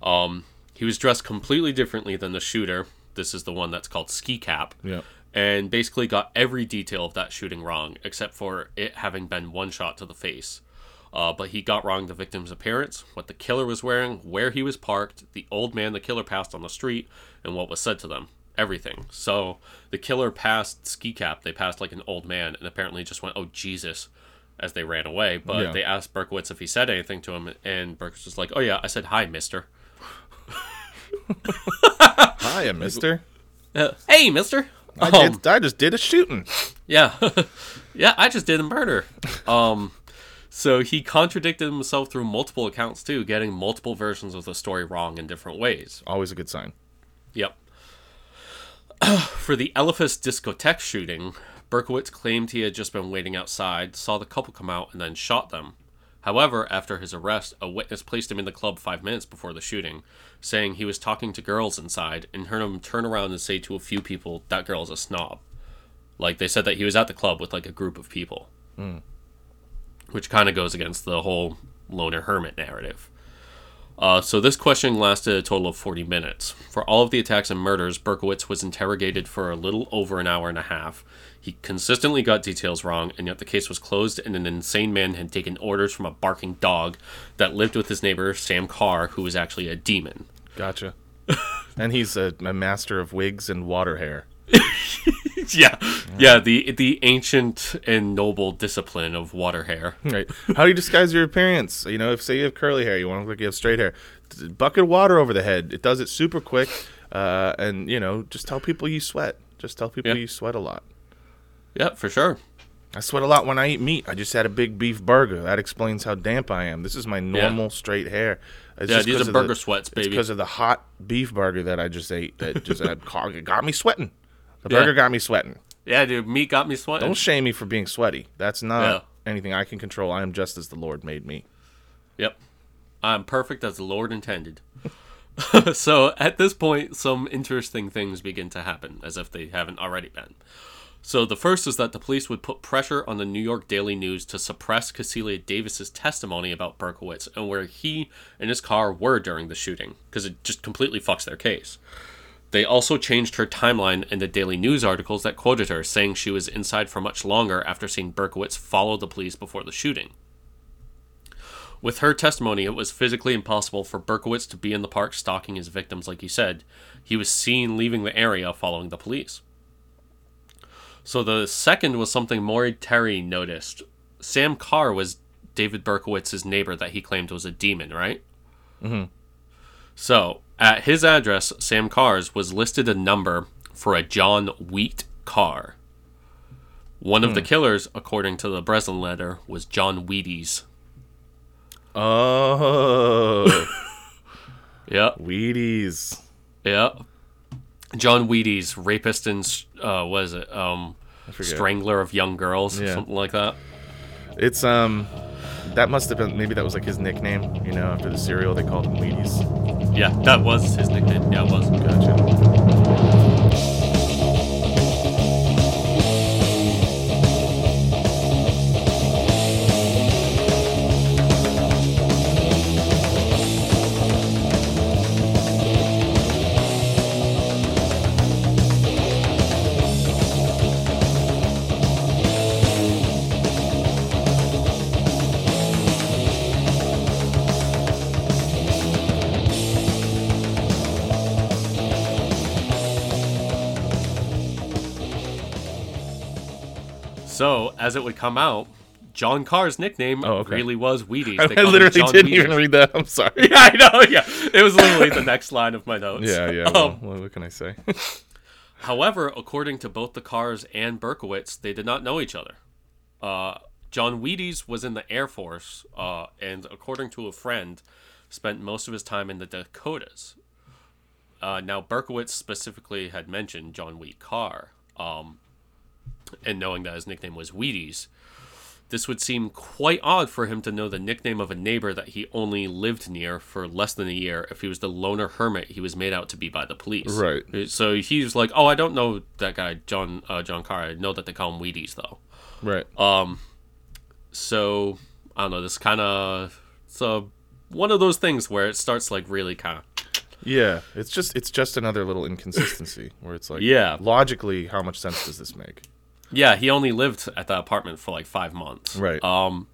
Um, he was dressed completely differently than the shooter. This is the one that's called Ski Cap. Yeah. And basically got every detail of that shooting wrong, except for it having been one shot to the face. Uh, but he got wrong the victim's appearance, what the killer was wearing, where he was parked, the old man the killer passed on the street, and what was said to them. Everything. So the killer passed Ski Cap. They passed like an old man, and apparently just went, "Oh Jesus," as they ran away. But Yeah. they asked Berkowitz if he said anything to him, and Berkowitz was like, "Oh yeah, I said hi, Mister." hi, mister. Uh, hey, Mister. I, Um, did, I just did a shooting. Yeah. yeah, I just did a murder. Um so he contradicted himself through multiple accounts too, getting multiple versions of the story wrong in different ways. Always a good sign. Yep. For the Elephas discotheque shooting, Berkowitz claimed he had just been waiting outside, saw the couple come out, and then shot them. However, after his arrest, a witness placed him in the club five minutes before the shooting, saying he was talking to girls inside and heard him turn around and say to a few people, That girl's a snob. Like, they said that he was at the club with, like, a group of people. Hmm. Which kind of goes against the whole loner hermit narrative. Uh, so this questioning lasted a total of 40 minutes. For all of the attacks and murders, Berkowitz was interrogated for a little over an hour and a half. He consistently got details wrong, and yet the case was closed, and an insane man had taken orders from a barking dog that lived with his neighbor, Sam Carr, who was actually a demon. Gotcha. and he's a, a master of wigs and water hair. yeah, yeah, the the ancient and noble discipline of water hair. Right. How do you disguise your appearance? You know, if say you have curly hair, you want to look like you have straight hair. Bucket of water over the head. It does it super quick. Uh, and you know, just tell people you sweat. Just tell people Yeah. you sweat a lot. Yeah, for sure. I sweat a lot when I eat meat. I just had a big beef burger. That explains how damp I am. This is my normal straight hair. It's Yeah, these are burger the, sweats, baby. because of the hot beef burger that I just ate. That just got me sweating. The Yeah. burger got me sweating. Yeah, dude, meat got me sweating. Don't shame me for being sweaty. That's not Yeah. anything I can control. I am just as the Lord made me. Yep. I'm perfect as the Lord intended. so at this point, some interesting things begin to happen, as if they haven't already been. So the first is that the police would put pressure on the New York Daily News to suppress Cecilia Davis's testimony about Berkowitz and where he and his car were during the shooting, because it just completely fucks their case. They also changed her timeline in the Daily News articles that quoted her, saying she was inside for much longer after seeing Berkowitz follow the police before the shooting. With her testimony, it was physically impossible for Berkowitz to be in the park stalking his victims like he said. He was seen leaving the area following the police. So the second was something Maury Terry noticed. Sam Carr was David Berkowitz's neighbor that he claimed was a demon, right? Mm-hmm. So at his address, Sam Carr's was listed a number for a John Wheat Carr. One of the killers, according to the Breslin letter, was John Wheaties. Oh, Yep. Wheaties. Yeah. John Wheaties, rapist and uh, was it um, strangler of young girls, Yeah. something like that. It's um, that must have been maybe that was like his nickname. You know, after the cereal they called him Wheaties. Yeah, that was his nickname. Yeah, it was. Gotcha. So as it would come out, John Carr's nickname Oh, okay. really was Wheaties. I, called literally didn't Wheaties. even read that. I'm sorry. Yeah, I know. Yeah, it was literally the next line of my notes. Yeah, yeah. Well, Um, what, what can I say? However, according to both the Carrs and Berkowitz, they did not know each other. Uh, John Wheaties was in the Air Force, uh, and according to a friend, spent most of his time in the Dakotas. Uh, now, Berkowitz specifically had mentioned John Wheat Carr, um, and knowing that his nickname was Wheaties, this would seem quite odd for him to know the nickname of a neighbor that he only lived near for less than a year if he was the loner hermit he was made out to be by the police. Right. So he's like, "Oh, I don't know that guy, John uh, John Carr. I know that they call him Wheaties, though." right. Um so I don't know. This kind of it's a, one of those things where it starts like really kind of yeah. It's just it's just another little inconsistency where it's like, Yeah. logically, how much sense does this make? Yeah, he only lived at that apartment for like five months. Right. Um,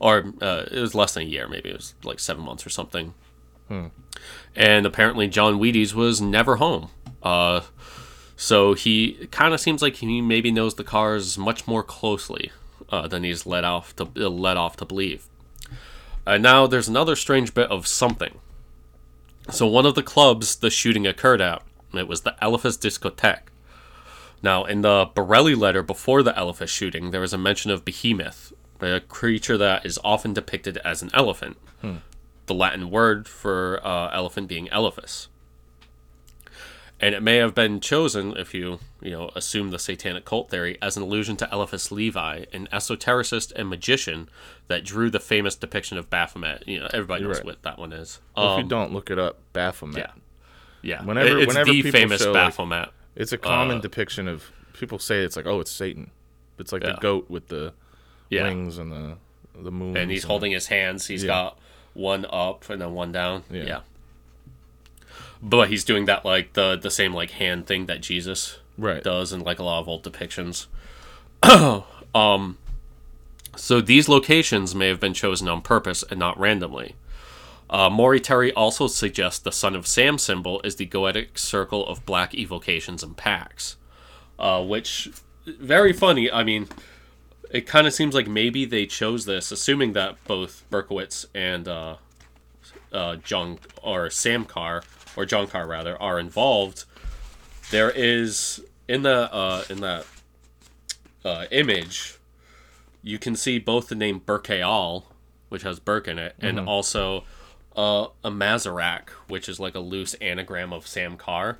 or uh, it was less than a year. Maybe it was like seven months or something. And apparently, John Wheaties was never home. Uh, so he kind of seems like he maybe knows the Carrs much more closely uh, than he's let off to let off to believe. And now there's another strange bit of something. So one of the clubs the shooting occurred at, it was the Elephas Discotheque. Now, in the Borrelli letter before the Elephas shooting, there was a mention of Behemoth, a creature that is often depicted as an elephant. The Latin word for uh, elephant being Elephas. and it may have been chosen if you you know assume the satanic cult theory as an allusion to Eliphas Levi, an esotericist and magician that drew the famous depiction of Baphomet. You know, everybody knows right. what that one is. Well, if Um, you don't look it up, Baphomet. yeah, yeah. Whenever- It- it's whenever the people famous show, like, Baphomet. It's a common Uh, depiction of people say it's like, oh, it's Satan. It's like Yeah. the goat with the yeah, wings and the the moon. and he's holding his hands. He's Yeah. got one up and then one down. Yeah. yeah. But he's doing that like the the same like hand thing that Jesus right. does in like a lot of old depictions. um, so these locations may have been chosen on purpose and not randomly. Uh, also suggests the Son of Sam symbol is the goetic circle of black evocations and packs, uh, which very funny. I mean, it kind of seems like maybe they chose this, assuming that both Berkowitz and uh, uh, John or Sam Carr or John Carr rather are involved. There is in the uh, in that uh, image, you can see both the name Burkeal, which has Burke in it, and also uh, a Mazarak, which is like a loose anagram of Sam Carr.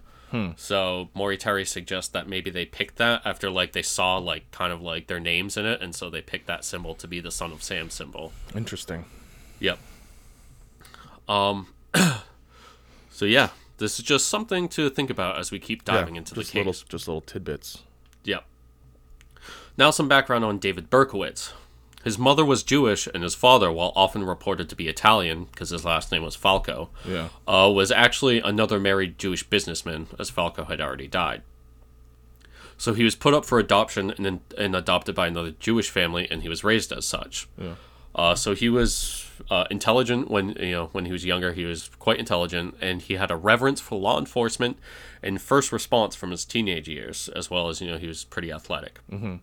So Maury Terry suggests that maybe they picked that after like they saw like kind of like their names in it, and so they picked that symbol to be the Son of Sam symbol. Interesting. Yep. Um. so yeah, this is just something to think about as we keep diving yeah, into the case. little just little tidbits. Yep. Now, some background on David Berkowitz. His mother was Jewish, and his father, while often reported to be Italian because his last name was Falco, Yeah. uh, was actually another married Jewish businessman, as Falco had already died. So he was put up for adoption and, and adopted by another Jewish family, and he was raised as such. Yeah. Uh, so he was uh, intelligent when you know when he was younger. He was quite intelligent, and he had a reverence for law enforcement and first response from his teenage years, as well as you know he was pretty athletic. Mm-hmm.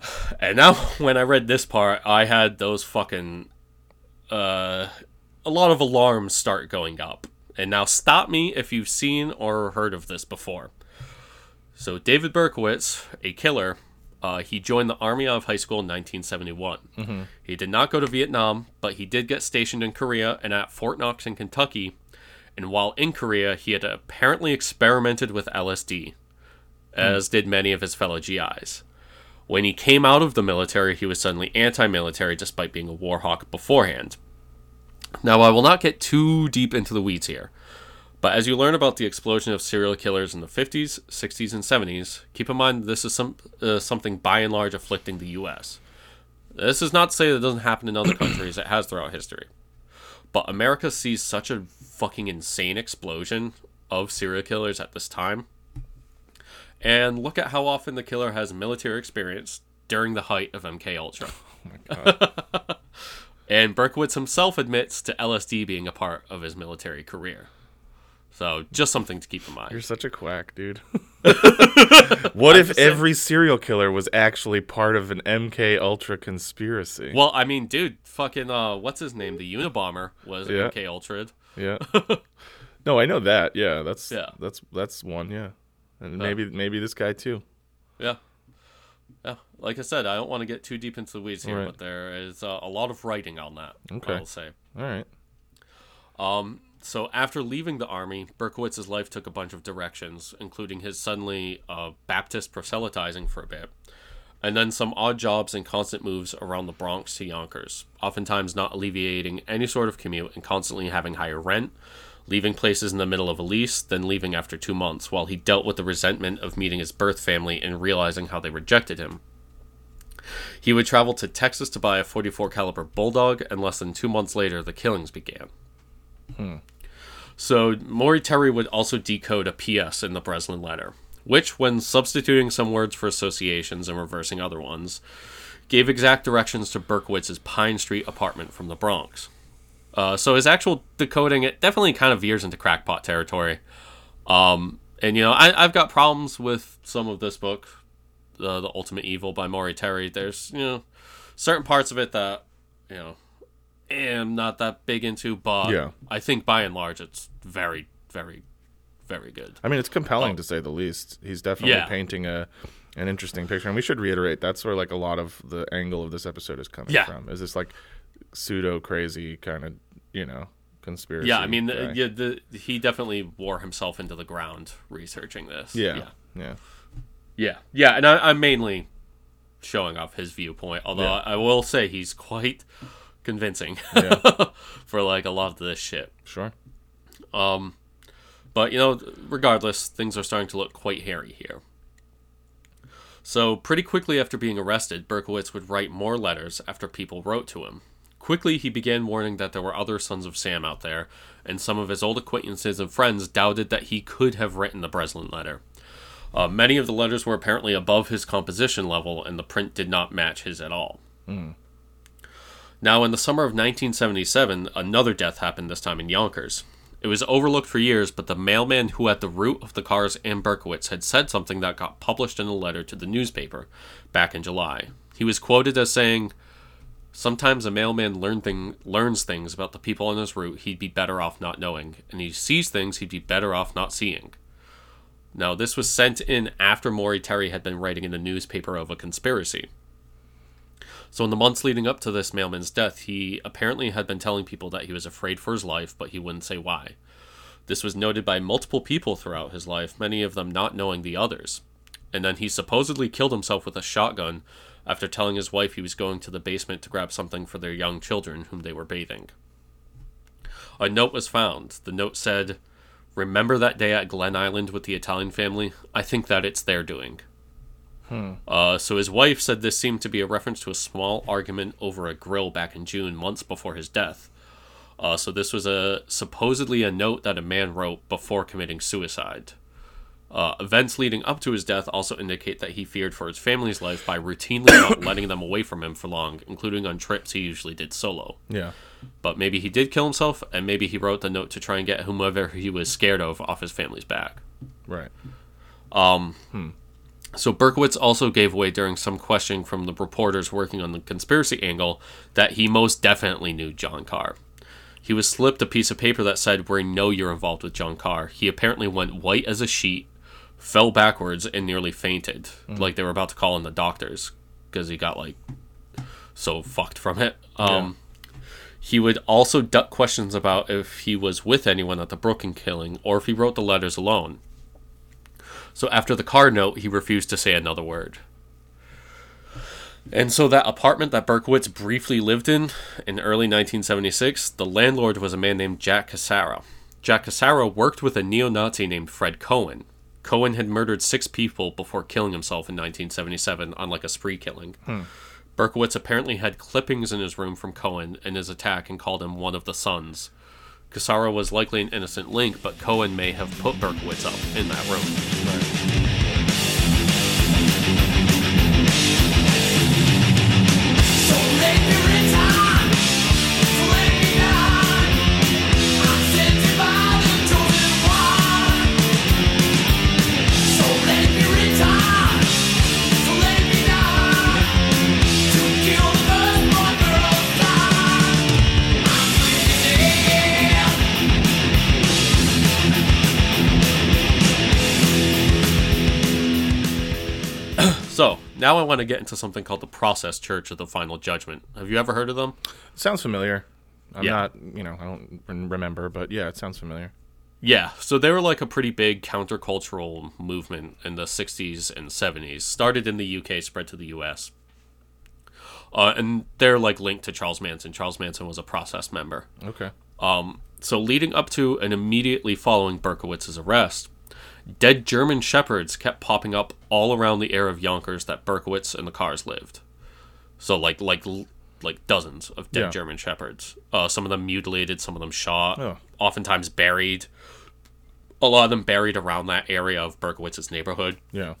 And now, when I read this part, I had those fucking uh, a lot of alarms start going up. And now, stop me if you've seen or heard of this before. So, David Berkowitz, a killer, uh, he joined the Army out of high school in 1971. He did not go to Vietnam, but he did get stationed in Korea and at Fort Knox in Kentucky. And while in Korea, he had apparently experimented with LSD, as did many of his fellow GIs. When he came out of the military, he was suddenly anti military despite being a war hawk beforehand. Now, I will not get too deep into the weeds here, but as you learn about the explosion of serial killers in the 50s, 60s, and 70s, keep in mind this is some, uh, something by and large afflicting the US. This is not to say that it doesn't happen in other countries, it has throughout history. But America sees such a fucking insane explosion of serial killers at this time. And look at how often the killer has military experience during the height of MK Ultra. Oh my god. and Berkowitz himself admits to LSD being a part of his military career. So just something to keep in mind. You're such a quack, dude. what if every serial killer was actually part of an MK Ultra conspiracy? Well, I mean, dude, fucking uh what's his name? The Unabomber was Yeah. MK Ultra. Yeah. no, I know that. Yeah, that's Yeah. that's that's one. Yeah, and maybe maybe this guy too. Yeah. Yeah. Like I said, I don't want to get too deep into the weeds here, Right. but there is uh, a lot of writing on that. Okay. I will say. All right. Um, so after leaving the army, Berkowitz's life took a bunch of directions, including his suddenly uh, Baptist proselytizing for a bit, and then some odd jobs and constant moves around the Bronx to Yonkers, oftentimes not alleviating any sort of commute and constantly having higher rent, leaving places in the middle of a lease, then leaving after two months, while he dealt with the resentment of meeting his birth family and realizing how they rejected him. He would travel to Texas to buy a 44 caliber bulldog, and less than two months later, the killings began. Hmm. So Maury Terry would also decode a PS in the Breslin letter, which, when substituting some words for associations and reversing other ones, gave exact directions to Berkowitz's Pine Street apartment from the Bronx. Uh, so his actual decoding it definitely kind of veers into crackpot territory. Um, and you know, I, I've got problems with some of this book, the the Ultimate Evil by Maury Terry. There's you know certain parts of it that you know am not that big into, but Yeah. I think by and large it's very, very, very good. I mean, it's compelling Oh. to say the least. He's definitely Yeah. painting a an interesting picture, and we should reiterate that's where like a lot of the angle of this episode is coming Yeah. from. Is this like pseudo crazy kind of you know conspiracy. Yeah, I mean, uh, yeah, the, he definitely wore himself into the ground researching this. yeah, yeah, yeah, yeah, yeah. And I, I'm mainly showing off his viewpoint, although Yeah. I, I will say he's quite convincing Yeah. for like a lot of this shit. Sure. Um, but you know, regardless, things are starting to look quite hairy here. So, pretty quickly after being arrested, Berkowitz would write more letters after people wrote to him. Quickly, he began warning that there were other sons of Sam out there, and some of his old acquaintances and friends doubted that he could have written the Breslin letter. Uh, many of the letters were apparently above his composition level, and the print did not match his at all. Now, in the summer of 1977, another death happened this time in Yonkers. It was overlooked for years, but the mailman who at the root of the Carrs and Berkowitz had said something that got published in a letter to the newspaper back in July. He was quoted as saying, Sometimes a mailman learn thing, learns things about the people on his route he'd be better off not knowing, and he sees things he'd be better off not seeing. Now, this was sent in after Maury Terry had been writing in the newspaper of a conspiracy. So, in the months leading up to this mailman's death, he apparently had been telling people that he was afraid for his life, but he wouldn't say why. This was noted by multiple people throughout his life, many of them not knowing the others. And then he supposedly killed himself with a shotgun after telling his wife he was going to the basement to grab something for their young children whom they were bathing. A note was found. The note said, Remember that day at Glen Island with the Italian family? I think that it's their doing. Uh, so his wife said this seemed to be a reference to a small argument over a grill back in June, months before his death. Uh, so this was a supposedly a note that a man wrote before committing suicide. Uh, events leading up to his death also indicate that he feared for his family's life by routinely not letting them away from him for long, including on trips he usually did solo. Yeah. But maybe he did kill himself, and maybe he wrote the note to try and get whomever he was scared of off his family's back. Right. Um. So Berkowitz also gave away during some questioning from the reporters working on the conspiracy angle that he most definitely knew John Carr. He was slipped a piece of paper that said, We know you're involved with John Carr. He apparently went white as a sheet, fell backwards, and nearly fainted. Like they were about to call in the doctors because he got like so fucked from it. Um, He would also duck questions about if he was with anyone at the Brooklyn killing or if he wrote the letters alone. So after the Carr note, he refused to say another word. And so that apartment that Berkowitz briefly lived in in early 1976, the landlord was a man named Jack Cassara. Jack Cassara worked with a neo-Nazi named Fred Cowan. Cowan had murdered six people before killing himself in 1977 on like a spree killing. Hmm. Berkowitz apparently had clippings in his room from Cowan and his attack and called him one of the sons. Cassara was likely an innocent link, but Cowan may have put Berkowitz up in that room. So let me now I want to get into something called the Process Church of the Final Judgment. Have you ever heard of them? Sounds familiar. I'm Yeah. not, you know, I don't remember, but yeah, it sounds familiar. Yeah, so they were like a pretty big countercultural movement in the 60s and 70s. Started in the UK, spread to the US. Uh, and they're like linked to Charles Manson. Charles Manson was a process member. Okay. So, leading up to and immediately following Berkowitz's arrest, dead German shepherds kept popping up all around the area of Yonkers that Berkowitz and the Carrs lived. So, like, like, like dozens of dead Yeah. German shepherds. Uh, some of them mutilated, some of them shot, Oh. oftentimes buried. A lot of them buried around that area of Berkowitz's neighborhood. Yeah.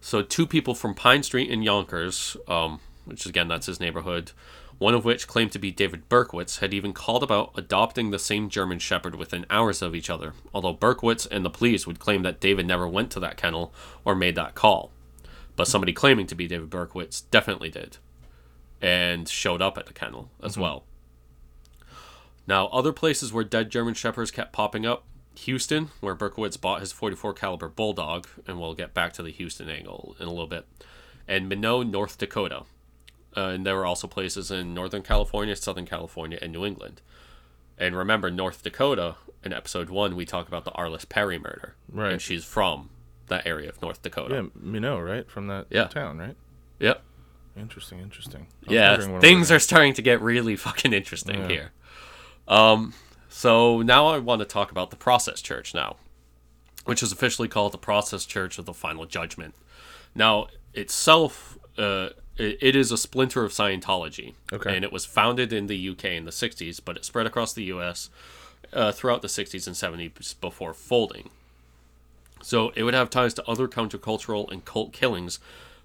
So two people from Pine Street in Yonkers, um, which again that's his neighborhood, one of which claimed to be David Berkowitz, had even called about adopting the same German Shepherd within hours of each other. Although Berkowitz and the police would claim that David never went to that kennel or made that call, but somebody claiming to be David Berkowitz definitely did, and showed up at the kennel as mm-hmm. well. Now, other places where dead German Shepherds kept popping up Houston, where Berkowitz bought his 44 caliber bulldog, and we'll get back to the Houston angle in a little bit, and Minot, North Dakota. Uh, and there were also places in Northern California, Southern California, and New England. And remember, North Dakota, in episode one, we talk about the Arliss Perry murder. Right. And she's from that area of North Dakota. Yeah, Minot, right? From that Yeah. town, right? Yep. Interesting, interesting. Yeah, things are starting to get really fucking interesting Yeah. here. Um, so now I want to talk about the Process Church now, which is officially called the Process Church of the Final Judgment. Now, itself, uh, it, is a splinter of Scientology. Okay. And it was founded in the UK in the 60s, but it spread across the US uh, throughout the 60s and 70s before folding. So it would have ties to other countercultural and cult killings,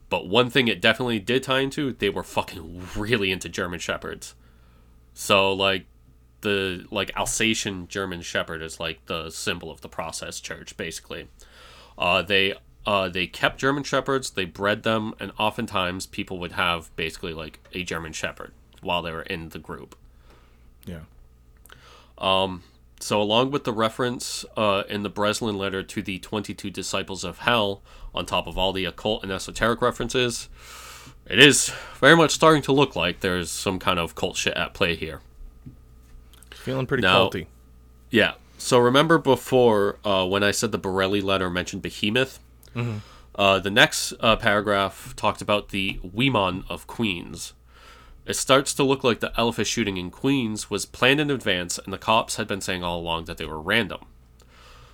but one thing it definitely did tie into, they were fucking really into German shepherds. So like the like Alsatian German shepherd is like the symbol of the process church basically. Uh they uh they kept German shepherds, they bred them and oftentimes people would have basically like a German shepherd while they were in the group. Yeah. So, along with the reference uh, in the Breslin letter to the 22 disciples of hell, on top of all the occult and esoteric references, it is very much starting to look like there's some kind of cult shit at play here. Feeling pretty Now- culty. Yeah. So, remember before uh, when I said the Borrelli letter mentioned Behemoth? Uh, the next uh, paragraph talked about the Weimon of Queens. It starts to look like the Elephant shooting in Queens was planned in advance, and the cops had been saying all along that they were random.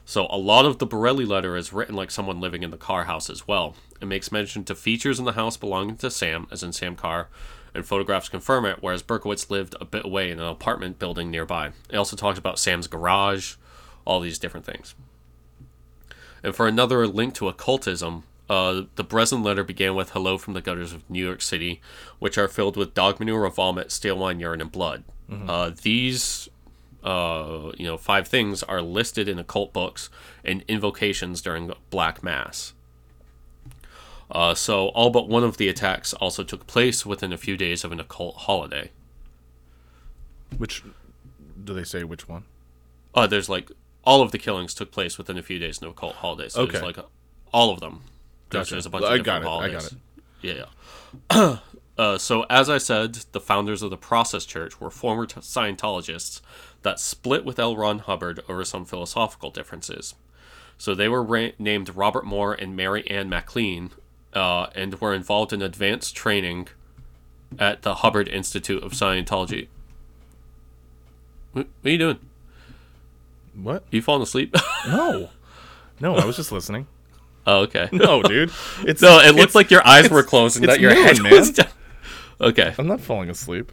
So a lot of the Borrelli letter is written like someone living in the Carr house as well. It makes mention to features in the house belonging to Sam, as in Sam Carr, and photographs confirm it, whereas Berkowitz lived a bit away in an apartment building nearby. It also talks about Sam's garage, all these different things. And for another link to occultism, uh, the Breslin letter began with "Hello from the gutters of New York City," which are filled with dog manure, vomit, stale wine, urine, and blood. Uh, these, uh, you know, five things are listed in occult books and invocations during Black Mass. Uh, so all but one of the attacks also took place within a few days of an occult holiday. Which do they say which one? Uh, there's like all of the killings took place within a few days of occult holiday. So Okay. like all of them. Gotcha. there's a bunch of I different got it, I got it. Yeah. yeah. uh, so as I said, the founders of the Process Church were former t- Scientologists that split with L. Ron Hubbard over some philosophical differences. So they were ra- named Robert Moore and Mary Ann MacLean, uh, and were involved in advanced training at the Hubbard Institute of Scientology. What, what are you doing? What? You falling asleep? No. No, I was just listening. oh, okay. No, dude. It's No, it looked like your eyes were closed and that your noon, head man. was down. Okay. I'm not falling asleep.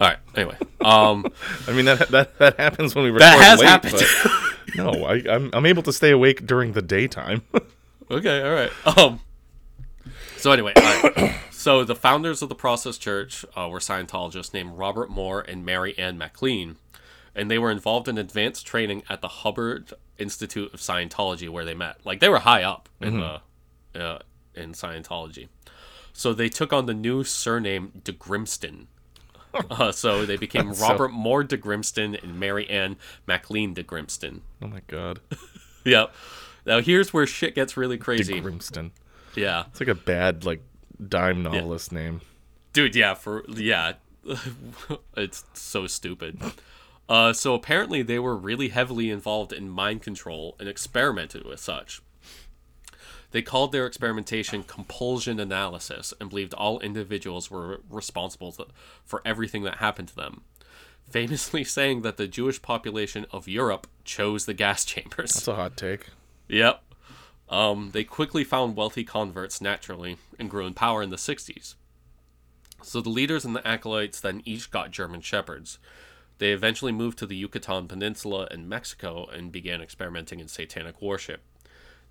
All right. Anyway, um, I mean that that that happens when we record That has late, happened. but- no, I, I'm I'm able to stay awake during the daytime. okay. All right. Um. So anyway, all right. so the founders of the Process Church uh, were Scientologists named Robert Moore and Mary Ann MacLean, and they were involved in advanced training at the Hubbard Institute of Scientology, where they met. Like they were high up in the uh, in Scientology. So they took on the new surname de Grimston. Uh, so they became so- Robert Moore de Grimston and Mary Ann MacLean de Grimston. oh my god, Yep. Now here's where shit gets really crazy. De Grimston. yeah. It's like a bad like dime novelist name. Dude, yeah, for yeah. it's so stupid. Uh, so apparently they were really heavily involved in mind control and experimented with such. They called their experimentation compulsion analysis and believed all individuals were responsible for everything that happened to them. Famously saying that the Jewish population of Europe chose the gas chambers. That's a hot take. Yep. Um, they quickly found wealthy converts naturally and grew in power in the 60s. So the leaders and the acolytes then each got German shepherds. They eventually moved to the Yucatan Peninsula in Mexico and began experimenting in satanic worship.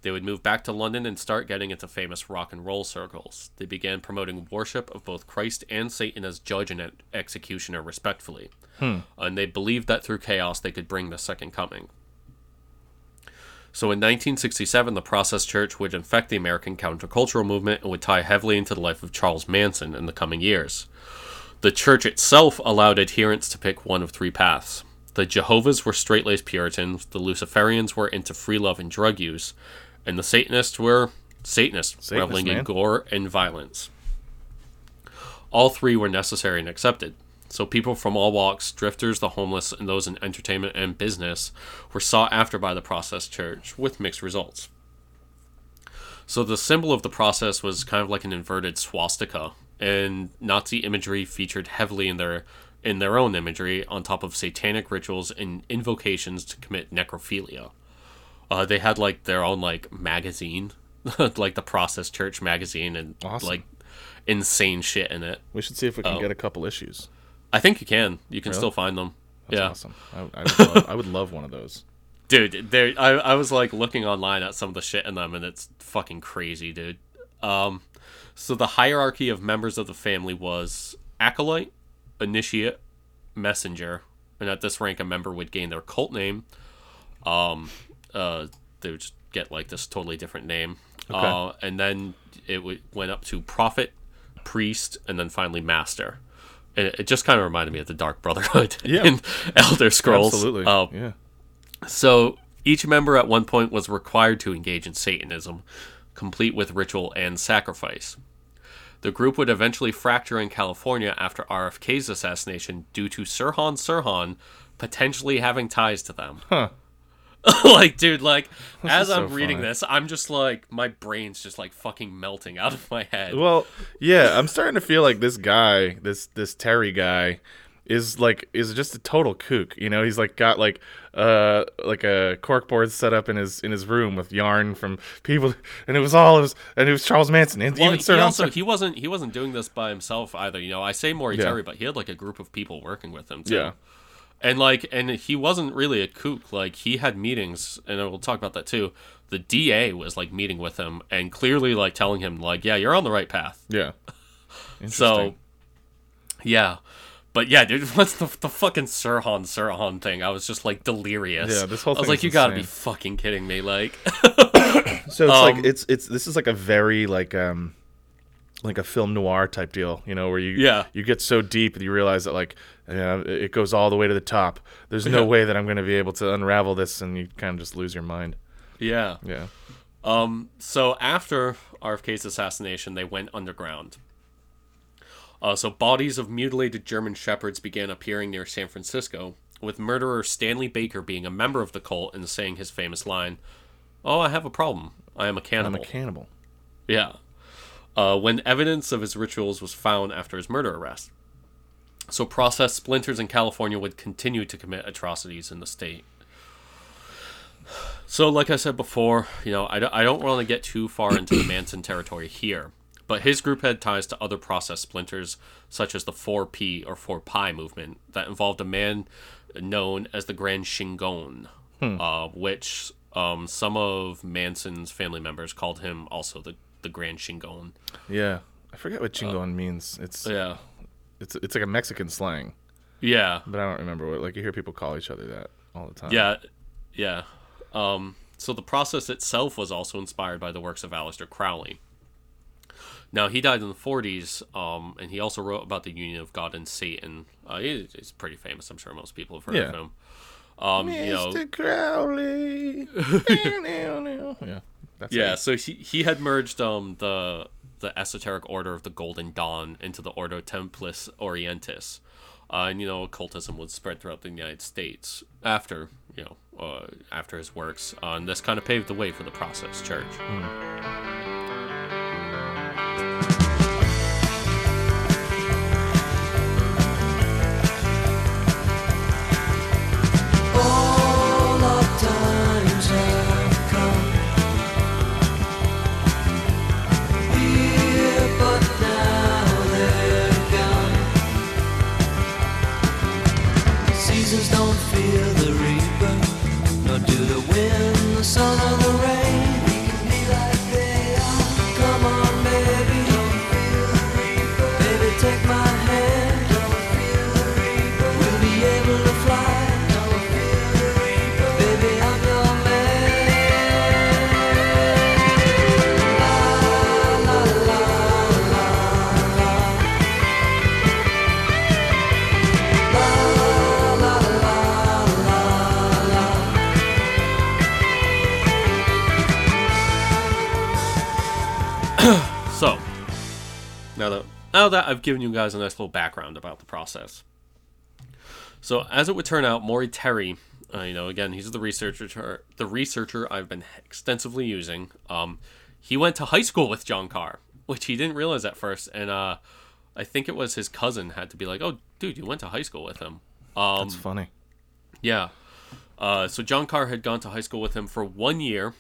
They would move back to London and start getting into famous rock and roll circles. They began promoting worship of both Christ and Satan as judge and executioner, respectfully. Hmm. And they believed that through chaos they could bring the second coming. So in 1967, the Process Church would infect the American countercultural movement and would tie heavily into the life of Charles Manson in the coming years. The church itself allowed adherents to pick one of three paths. The Jehovah's were straight laced Puritans, the Luciferians were into free love and drug use, and the Satanists were Satanists, Satanists, reveling in gore and violence. All three were necessary and accepted. So people from all walks, drifters, the homeless, and those in entertainment and business, were sought after by the Process Church with mixed results. So the symbol of the process was kind of like an inverted swastika, and Nazi imagery featured heavily in their in their own imagery on top of satanic rituals and invocations to commit necrophilia. Uh, they had like their own like magazine, like the Process Church magazine, and Awesome. like insane shit in it. We should see if we can Oh. get a couple issues. I think you can. You can Really? still find them. That's yeah, awesome. I, I, would love, I would love one of those. dude. There, I, I was like looking online at some of the shit in them, and it's fucking crazy, dude. Um, so the hierarchy of members of the family was acolyte, initiate, messenger, and at this rank, a member would gain their cult name. Um, uh, they would just get like this totally different name, uh, and then it would, went up to prophet, priest, and then finally master. And it, it just kind of reminded me of the Dark Brotherhood Yeah. in Elder Scrolls. Absolutely. Uh, yeah. so each member at one point was required to engage in Satanism, complete with ritual and sacrifice. The group would eventually fracture in California after RFK's assassination due to Sirhan Sirhan potentially having ties to them. Huh. like, dude, like, as I'm reading funny. this, I'm just like, my brain's just like fucking melting out of my head. Well, yeah, I'm starting to feel like this guy, this this Terry guy, is like is just a total kook. You know, he's like got like uh like a corkboard set up in his in his room with yarn from people, and it was all it was, and it was Charles Manson and Well, even he also he wasn't he wasn't doing this by himself either. You know, I say Maury Yeah. Terry, but he had like a group of people working with him too. yeah, and like and he wasn't really a kook like he had meetings and we'll talk about that too the da was like meeting with him and clearly like telling him like yeah you're on the right path yeah. so yeah but yeah dude what's the, the fucking sirhan sirhan thing i was just like delirious Yeah, this whole thing i was like you gotta be fucking kidding me like So it's Um, like it's it's this is like a very like um like a film noir type deal, you know, where you Yeah. you get so deep and you realize that like you know, it goes all the way to the top. There's no Yeah. way that I'm going to be able to unravel this, and you kind of just lose your mind. yeah Yeah. Um, so after RFK's assassination, they went underground. Uh, so bodies of mutilated German shepherds began appearing near San Francisco, with murderer Stanley Baker being a member of the cult and saying his famous line, "Oh, I have a problem. I am a I'm a cannibal. Yeah. Uh, when evidence of his rituals was found after his murder arrest. So process splinters in California would continue to commit atrocities in the state. So, like I said before, you know, I I don't want to get too far into the Manson territory here, but his group had ties to other process splinters, such as the 4P or 4Pi movement, that involved a man known as the Grand Chingon, uh, which um, some of Manson's family members called him also the, the Grand Chingon. Yeah. I forget what chingon means. It's Yeah. it's it's like a Mexican slang, Yeah. but I don't remember what. Like you hear people call each other that all the time. Yeah, yeah. Um, so the process itself was also inspired by the works of Aleister Crowley. Now he died in the 40s, um, and he also wrote about the union of God and Satan. Uh, he, he's pretty famous. I'm sure most people have heard of him. Um, you know, Mr. Crowley. yeah. Yeah. it. So he he had merged um the the esoteric order of the Golden Dawn into the Ordo Templis Orientis. Uh, and you know, occultism would spread throughout the United States after you know uh, after his works, uh, and this kind of paved the way for the Process Church. All now that I've given you guys a nice little background about the process, So as it would turn out, Maury Terry, uh, you know, again, he's the researcher, the researcher I've been extensively using. Um, he went to high school with John Carr, which he didn't realize at first, and uh, I think it was his cousin had to be like, "Oh, dude, you went to high school with him." Um, That's funny. yeah. Uh, so John Carr had gone to high school with him for one year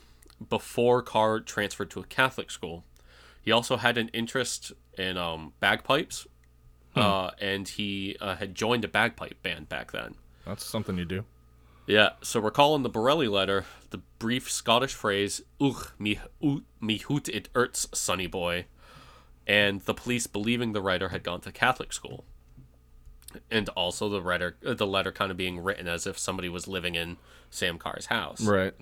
before Carr transferred to a Catholic school. He also had an interest in um, bagpipes, uh, and he uh, had joined a bagpipe band back then. That's something you do. Yeah, so recall in the Borrelli letter the brief Scottish phrase "Ugh, me, oot, me hoot it urts, sonny boy," and the police believing the writer had gone to Catholic school, and also the writer, uh, the letter kind of being written as if somebody was living in Sam Carr's house. Right.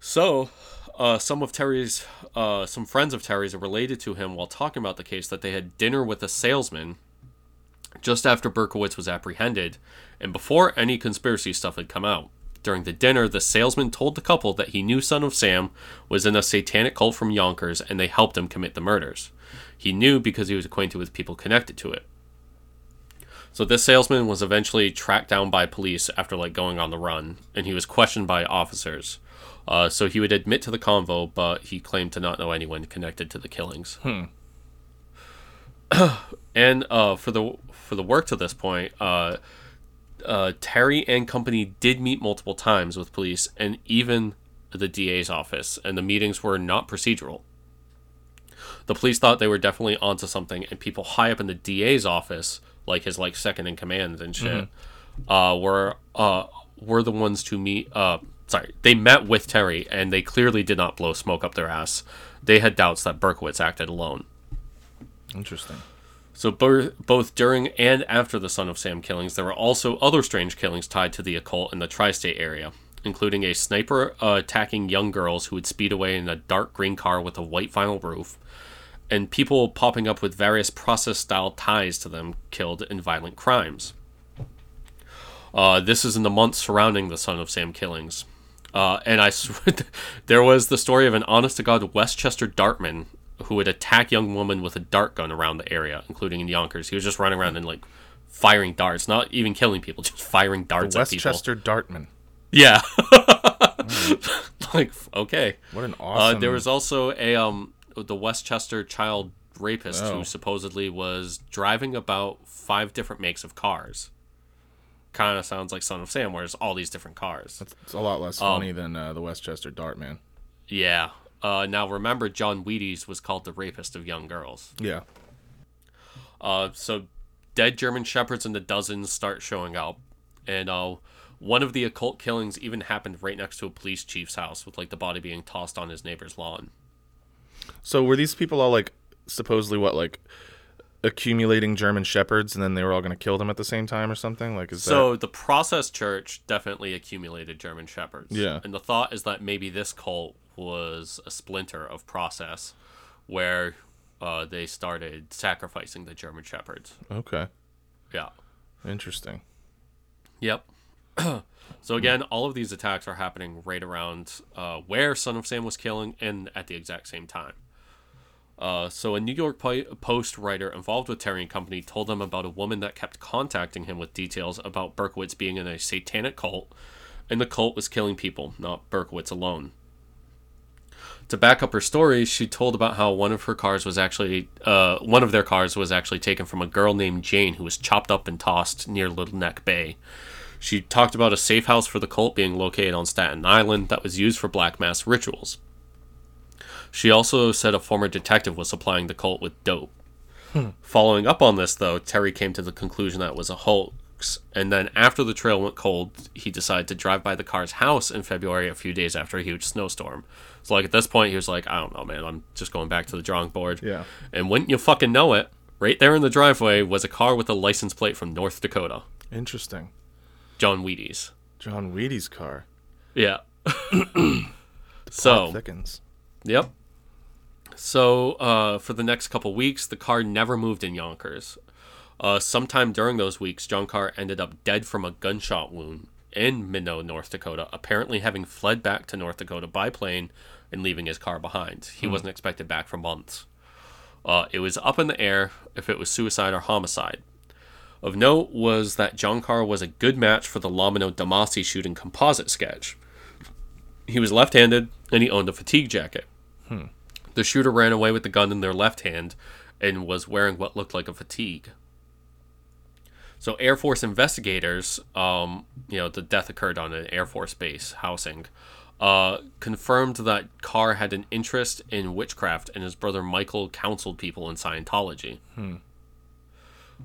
So, uh, some of Terry's, uh, some friends of Terry's are related to him while talking about the case that they had dinner with a salesman just after Berkowitz was apprehended, and before any conspiracy stuff had come out. During the dinner, the salesman told the couple that he knew Son of Sam was in a satanic cult from Yonkers and they helped him commit the murders. He knew because he was acquainted with people connected to it. So this salesman was eventually tracked down by police after like going on the run, and he was questioned by officers. Uh, so he would admit to the convo, but he claimed to not know anyone connected to the killings. and uh, for the for the work to this point, uh, uh, Terry and company did meet multiple times with police and even the DA's office, and the meetings were not procedural. The police thought they were definitely onto something, and people high up in the DA's office, like his like second in command and shit, uh, were uh, were the ones to meet. Sorry, they met with Terry, and they clearly did not blow smoke up their ass. They had doubts that Berkowitz acted alone. Interesting. So bo- both during and after the Son of Sam killings, there were also other strange killings tied to the occult in the tri-state area, including a sniper uh, attacking young girls who would speed away in a dark green car with a white vinyl roof, and people popping up with various process-style ties to them killed in violent crimes. Uh, this is in the months surrounding the Son of Sam killings. Uh, and I swear, there was the story of an honest to God Westchester Dartman who would attack young women with a dart gun around the area, including in Yonkers. He was just running around and like firing darts, not even killing people, just firing darts at people. Westchester Dartman. Yeah. like okay. What an Uh, awesome. there was also a um the Westchester child rapist Oh. who supposedly was driving about five different makes of cars. Kind of sounds like Son of Sam, where there's all these different cars. It's a lot less Um, funny than uh, the Westchester Dartman. Yeah. Uh, now remember, John Wheaties was called the rapist of young girls. Yeah. Uh, so dead German shepherds in the dozens start showing up, and uh, one of the occult killings even happened right next to a police chief's house, with like the body being tossed on his neighbor's lawn. So were these people all like supposedly what like accumulating German shepherds, and then they were all going to kill them at the same time or something? Like is So the Process Church definitely accumulated German shepherds. Yeah. and the thought is that maybe this cult was a splinter of Process, where uh, they started sacrificing the German shepherds. okay? Yeah. Interesting. Yep. so again, all of these attacks are happening right around uh, where Son of Sam was killing, and at the exact same time. Uh, so a New York Post writer involved with Terry and Company told them about a woman that kept contacting him with details about Berkowitz being in a satanic cult, and the cult was killing people, not Berkowitz alone. To back up her story, she told about how one of her cars was actually, uh, one of their cars was actually taken from a girl named Jane who was chopped up and tossed near Little Neck Bay. She talked about a safe house for the cult being located on Staten Island that was used for black mass rituals. She also said a former detective was supplying the cult with dope. Hmm. Following up on this, though, Terry came to the conclusion that it was a hoax, and then after the trail went cold, he decided to drive by the Carrs' house in February, a few days after a huge snowstorm. So, like, at this point, he was like, I don't know, man, I'm just going back to the drawing board. Yeah. And wouldn't you fucking know it, right there in the driveway was a car with a license plate from North Dakota. Interesting. John Wheaties. John Wheaty's car. Yeah. so, Thickens. yep. So, uh, for the next couple weeks, the car never moved in Yonkers. Uh, sometime during those weeks, John Carr ended up dead from a gunshot wound in Minot, North Dakota, apparently having fled back to North Dakota by plane and leaving his car behind. He wasn't expected back for months. Uh, it was up in the air if it was suicide or homicide. Of note was that John Carr was a good match for the Lomino DeMasi shooting composite sketch. He was left handed and he owned a fatigue jacket. The shooter ran away with the gun in their left hand and was wearing what looked like a fatigue. So, Air Force investigators, um, you know, the death occurred on an Air Force base housing, uh, confirmed that Carr had an interest in witchcraft and his brother Michael counseled people in Scientology.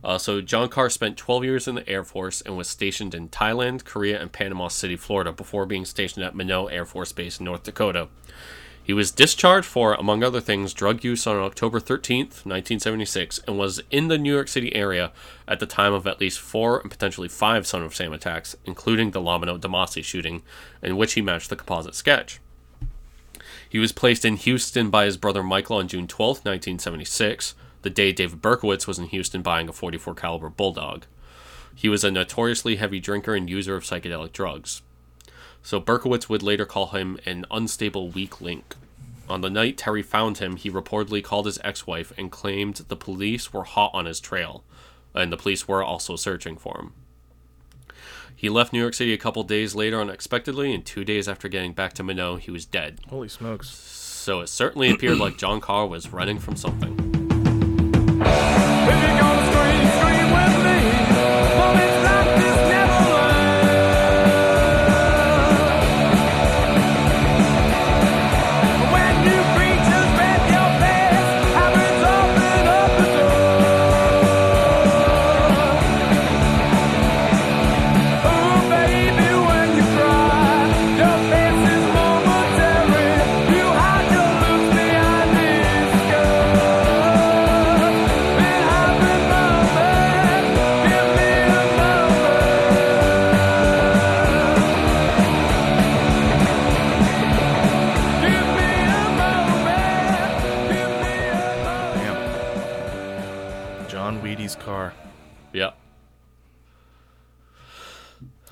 Uh, so John Carr spent 12 years in the Air Force and was stationed in Thailand, Korea, and Panama City, Florida, before being stationed at Minot Air Force Base in North Dakota. He was discharged for, among other things, drug use on October 13th, 1976, and was in the New York City area at the time of at least four and potentially five Son of Sam attacks, including the Lomino DeMasi shooting, in which he matched the composite sketch. He was placed in Houston by his brother Michael on June 12, 1976, the day David Berkowitz was in Houston buying a 44 caliber bulldog. He was a notoriously heavy drinker and user of psychedelic drugs. So Berkowitz would later call him an unstable weak link. On the night Terry found him, he reportedly called his ex-wife and claimed the police were hot on his trail, and the police were also searching for him. He left New York City a couple days later unexpectedly, and two days after getting back to Minot, he was dead. Holy smokes. So it certainly appeared like John Carr was running from something.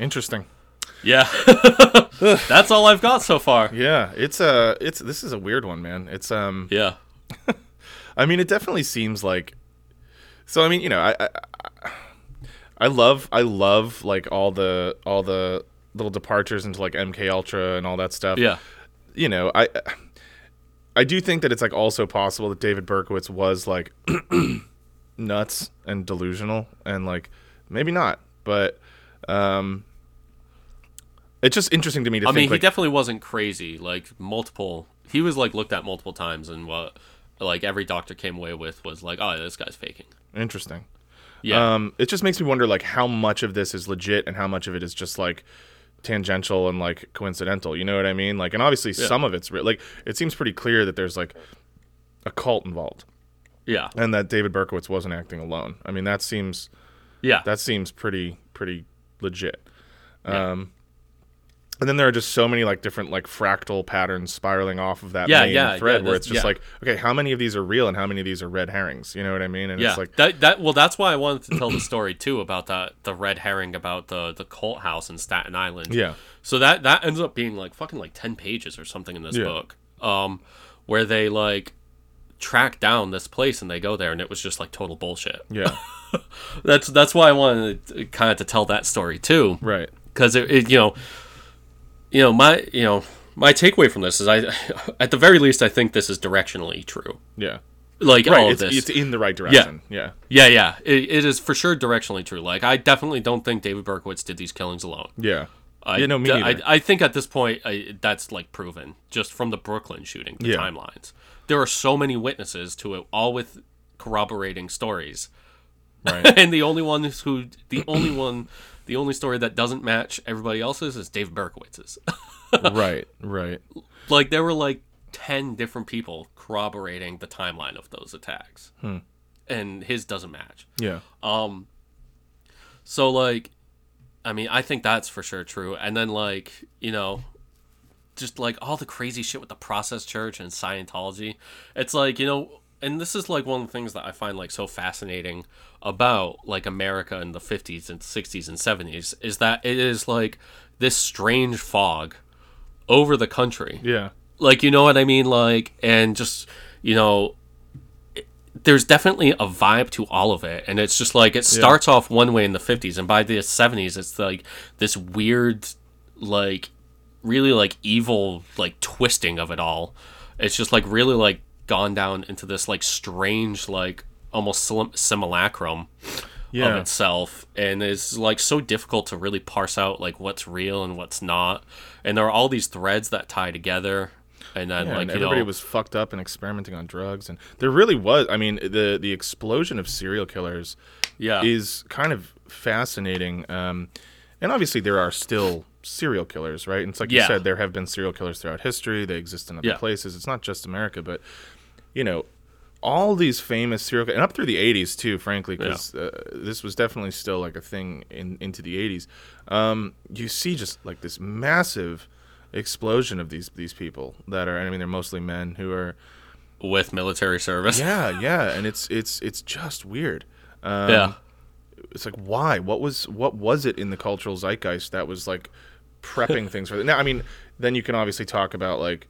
Interesting. Yeah. That's all I've got so far. Yeah, it's a it's this is a weird one, man. It's um Yeah. I mean, it definitely seems like. So I mean, you know, I, I I love I love like all the all the little departures into like MK Ultra and all that stuff. Yeah. You know, I I do think that it's like also possible that David Berkowitz was like nuts and delusional and like maybe not, but um it's just interesting to me to I think mean, he like, definitely wasn't crazy. Like multiple, he was like looked at multiple times, and what like every doctor came away with was like, "Oh, this guy's faking." interesting. Yeah, Um, it just makes me wonder like how much of this is legit and how much of it is just like tangential and like coincidental. You know what I mean? Like, and obviously some of it's re- like it seems pretty clear that there's like a cult involved yeah, and that David Berkowitz wasn't acting alone. I mean, that seems yeah. that seems pretty pretty legit. Yeah. And then there are just so many like different like fractal patterns spiraling off of that Yeah, main yeah, thread yeah, where it's just like, okay, how many of these are real and how many of these are red herrings? You know what I mean? And yeah, it's like, that that well, that's why I wanted to tell the story too about that the red herring about the the cult house in Staten Island. yeah, So that that ends up being like fucking like ten pages or something in this book, um, where they like track down this place and they go there and it was just like total bullshit. yeah, That's that's why I wanted to, kind of to tell that story too. right, because it, it you know you know my you know my takeaway from this is i at the very least i think this is directionally true yeah. like Right, all of it's, this it's in the right direction. Yeah. yeah yeah it, it is for sure directionally true like i definitely don't think david berkowitz did these killings alone Yeah. I, yeah, no, me I. I think at this point I, that's like proven just from the brooklyn shooting the Yeah. timelines there are so many witnesses to it all with corroborating stories right. and the only one who the only one the only story that doesn't match everybody else's is david berkowitz's right. Right. like there were like 10 different people corroborating the timeline of those attacks and his doesn't match Yeah. um so like i mean i think that's for sure true and then like you know just like all the crazy shit with the process church and scientology it's like you know and this is like one of the things that i find like so fascinating about like america in the 50s and 60s and 70s is that it is like this strange fog over the country. Yeah. like you know what i mean? Like and just you know it- there's definitely a vibe to all of it and it's just like it starts off one way in the 50s and by the 70s it's like this weird like really like evil like twisting of it all. It's just like really like gone down into this like strange like almost simulacrum Yeah. of itself and it's like so difficult to really parse out like what's real and what's not and there are all these threads that tie together and then Yeah, like and everybody know was fucked up and experimenting on drugs, and there really was. I mean, the the explosion of serial killers yeah is kind of fascinating. Um, and obviously, there are still serial killers, right? And it's like you said, there have been serial killers throughout history. They exist in other Yeah. places. It's not just America, but you know, all these famous serial and up through the '80s too. Frankly, because uh, this was definitely still like a thing in into the '80s. Um, you see just like this massive explosion of these these people that are. I mean, they're mostly men who are with military service yeah, yeah, and it's it's it's just weird. Um, yeah it's like why? What was what was it in the cultural zeitgeist that was like prepping things for? that Now, I mean, then you can obviously talk about like,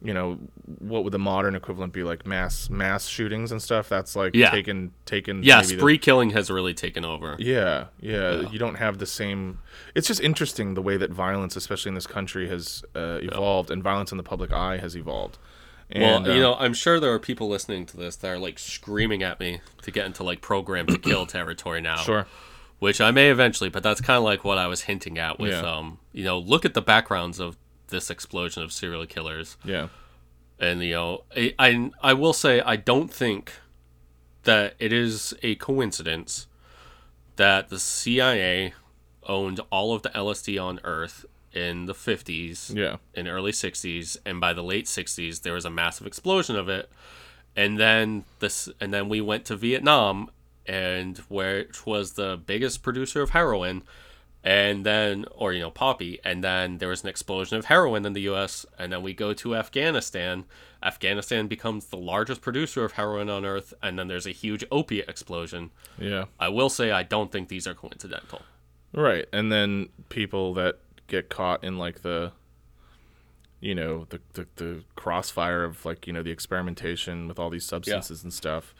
you know, what would the modern equivalent be like mass mass shootings and stuff. That's like Yeah. taken taken. yeah maybe the- spree killing has really taken over yeah, yeah, You don't have the same. It's just interesting the way that violence, especially in this country, has uh, evolved, and violence in the public eye has evolved. Well, And, you uh, know, I'm sure there are people listening to this that are like screaming at me to get into like program to kill territory now. sure. Which I may eventually, but that's kind of like what I was hinting at with, Yeah. um, you know, look at the backgrounds of this explosion of serial killers, Yeah. and you know, I I, I will say I don't think that it is a coincidence that the CIA owned all of the LSD on Earth in the 50s Yeah. in early 60s and by the late 60s there was a massive explosion of it and then this and then we went to Vietnam and where it was the biggest producer of heroin and then or you know poppy and then there was an explosion of heroin in the US and then we go to Afghanistan Afghanistan becomes the largest producer of heroin on earth and then there's a huge opiate explosion Yeah. I will say I don't think these are coincidental Right. And then people that get caught in like the you know, the the, the crossfire of like, you know, the experimentation with all these substances and stuff.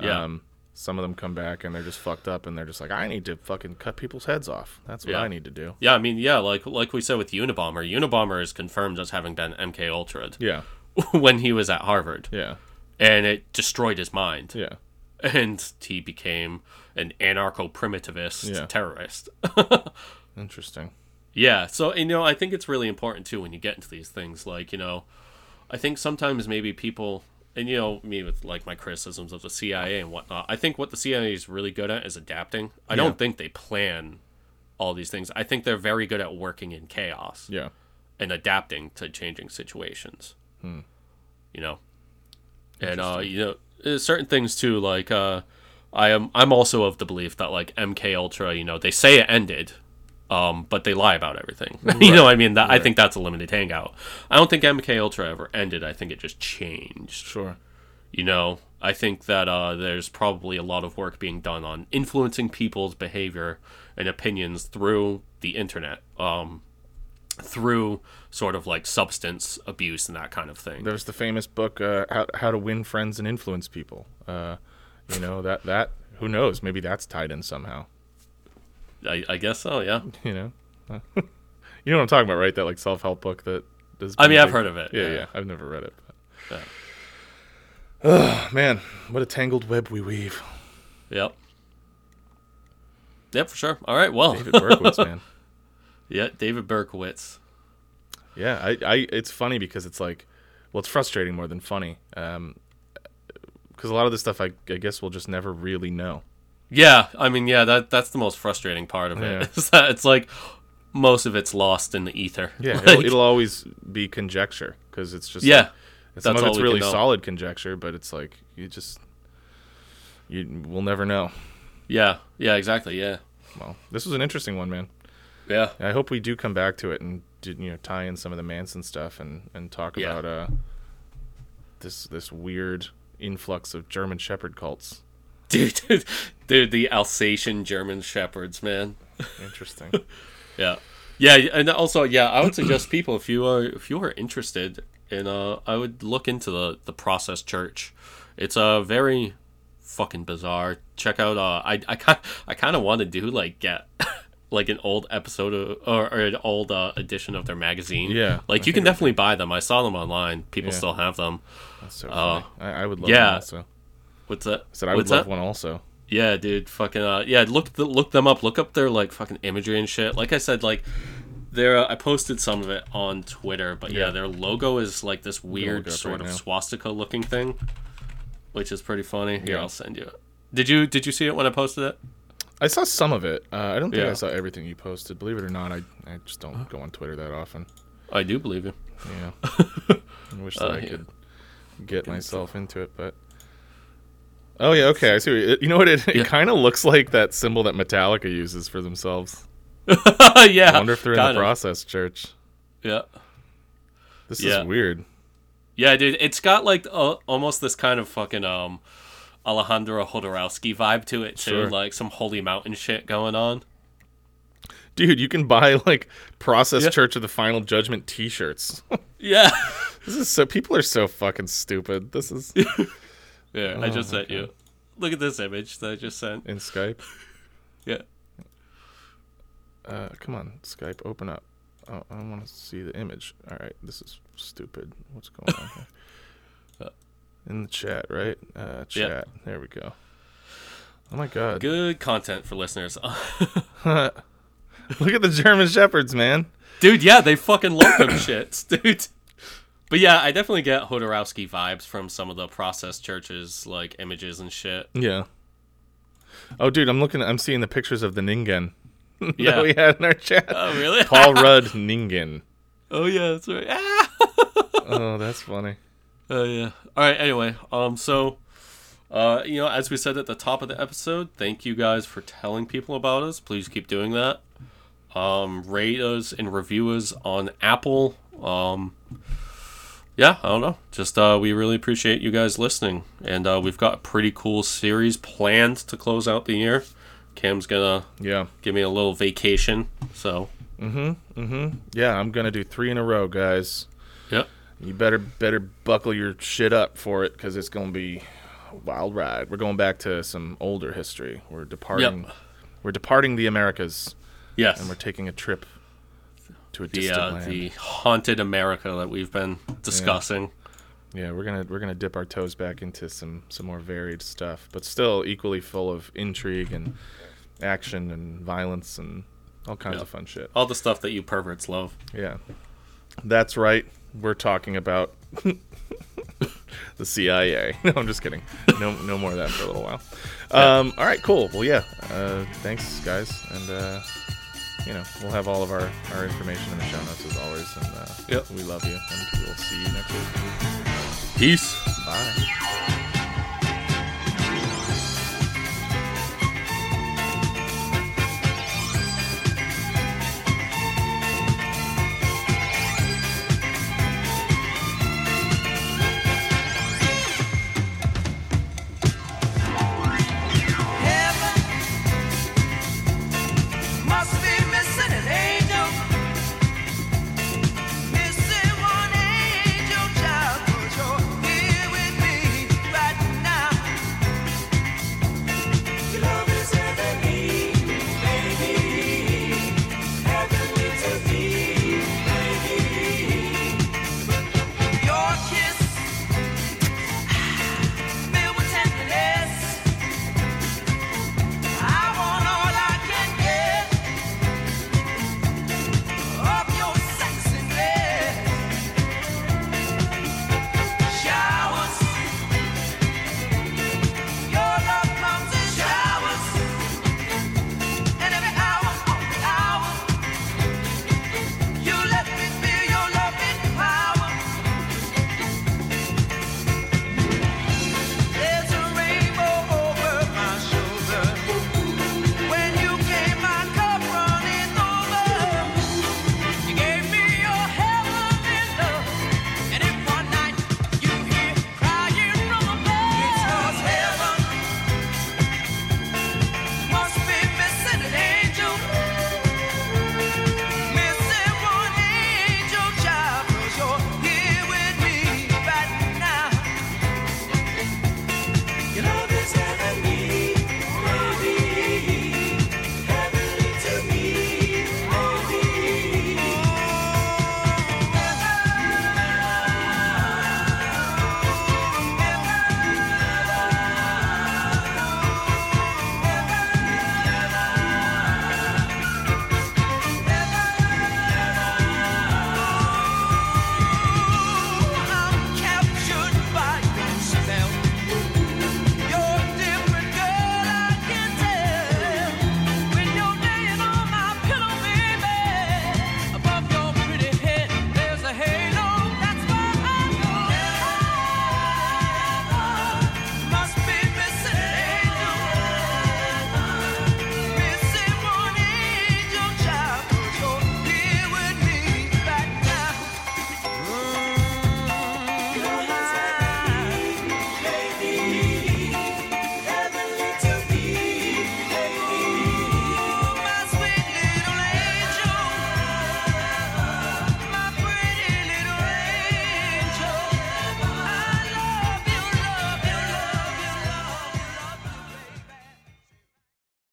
Yeah. Um some of them come back and they're just fucked up and they're just like, I need to fucking cut people's heads off. That's what Yeah. I need to do. yeah I mean yeah like like we said with Unabomber Unabomber is confirmed as having been MK Ultra Yeah. when he was at Harvard Yeah. and it destroyed his mind Yeah. and he became an anarcho-primitivist Yeah. terrorist Interesting. yeah so you know i think it's really important too when you get into these things like you know i think sometimes maybe people and you know me with like my criticisms of the cia and whatnot i think what the cia is really good at is adapting i Yeah. don't think they plan all these things i think they're very good at working in chaos Yeah. and adapting to changing situations. You know, and uh, you know, certain things too. Like uh, I am, I'm also of the belief that like MK Ultra, you know, they say it ended, um, but they lie about everything. you know, what I mean, that I think that's a limited hangout. I don't think MK Ultra ever ended. I think it just changed. Sure. You know, I think that uh, there's probably a lot of work being done on influencing people's behavior and opinions through the internet, um, through sort of like substance abuse and that kind of thing. There's the famous book uh, how, how to win friends and influence people. Uh, you know, that that who knows, maybe that's tied in somehow. I, I guess so, yeah. you know you know what i'm talking about right that like self-help book that does I mean, I've heard of it. yeah, yeah yeah. i've never read it but... Yeah. oh man what a tangled web we weave Yep. Yep, for sure. All right, well, david berkowitz man yeah, David Berkowitz. yeah I, I it's funny because it's like well it's frustrating more than funny um because a lot of this stuff I, I guess we'll just never really know Yeah, I mean, yeah, that that's the most frustrating part of it. Yeah. Is that it's like most of it's lost in the ether. yeah Like, it'll, it'll always be conjecture because it's just yeah, like, some of it's really solid conjecture but it's like you just you we'll never know yeah, yeah, exactly, yeah, well this was an interesting one man yeah, I hope we do come back to it and you know tie in some of the Manson stuff and and talk Yeah. about uh this this weird influx of German Shepherd cults. Dude, dude, dude, the Alsatian German shepherds, man. Interesting. Yeah, yeah, and also, yeah, I would suggest people if you are if you are interested in, uh, I would look into the the Process Church. It's a very, fucking bizarre. Check out. Uh, I I kind I kind of want to do like get like an old episode of, or, or an old uh, edition of their magazine. Yeah, like I you can definitely buy them. I saw them online. People Yeah. still have them. That's so Uh, funny. I, I would love yeah. one also. What's that? I said I would What's love that? one also. Yeah, dude, fucking uh, yeah. Look, look them up. Look up their like fucking imagery and shit. Like I said, like their uh, I posted some of it on Twitter, but yeah, Yeah. their logo is like this weird up sort right of now. swastika looking thing, which is pretty funny. Here, Yeah. I'll send you it. Did you did you see it when I posted it? I saw some of it. Uh, I don't think Yeah. I saw everything you posted. Believe it or not, I, I just don't go on Twitter that often. I do believe you. Yeah. I wish that Uh, I yeah. could get myself into it, but. Oh yeah, okay. I see. What you, you know what? It, Yeah. it kind of looks like that symbol that Metallica uses for themselves. yeah, I wonder if they're in the of. process church. Yeah, This Yeah. is weird. yeah, dude. It's got like uh, almost this kind of fucking um Alejandro Jodorowsky vibe to it too, Sure. like some holy mountain shit going on. Dude, you can buy like Process Yeah. Church of the Final Judgment T-shirts. Yeah. this is so. People are so fucking stupid. This is Yeah, I just sent you. Look at this image that I just sent. in Skype. Yeah. Uh, come on, Skype, open up. Oh, I want to see the image. All right, this is stupid. What's going on here? Uh, In the chat, right? Uh, Yeah. chat. There we go. Oh my god! Good content for listeners. Look at the German shepherds, man. dude, yeah, they fucking love them shits, dude. But yeah, I definitely get Jodorowsky vibes from some of the process churches, like images and shit. Yeah. Oh, dude, I'm looking. I'm seeing the pictures of the Ningen Yeah. that we had in our chat. Oh, really? Paul Rudd Ningen. oh, yeah, that's right. Ah! Oh, that's funny. Oh yeah. All right. Anyway, um, so, uh, you know, as we said at the top of the episode, thank you guys for telling people about us. Please keep doing that. Um, rate us and review us on Apple. Um, yeah, I don't know. Just uh, we really appreciate you guys listening, and uh, we've got a pretty cool series planned to close out the year. Cam's gonna Yeah. give me a little vacation, so Mhm, mhm. Yeah, I'm gonna do three in a row, guys. yep. You better better buckle your shit up for it because it's gonna be a wild ride. We're going back to some older history. We're departing. Yep. We're departing the Americas, Yes. and we're taking a trip to a the distant uh, land. the haunted America that we've been discussing. Yeah, we're gonna we're gonna dip our toes back into some some more varied stuff, but still equally full of intrigue and action and violence and all kinds Yeah. of fun shit. All the stuff that you perverts love. Yeah, that's right. We're talking about the CIA. No, I'm just kidding. No, no more of that for a little while. Um, all right, cool. Well, yeah. Uh, thanks, guys, and uh, you know we'll have all of our our information in the show notes as always. And uh, Yep. we love you, and we'll see you next week. Peace. Bye.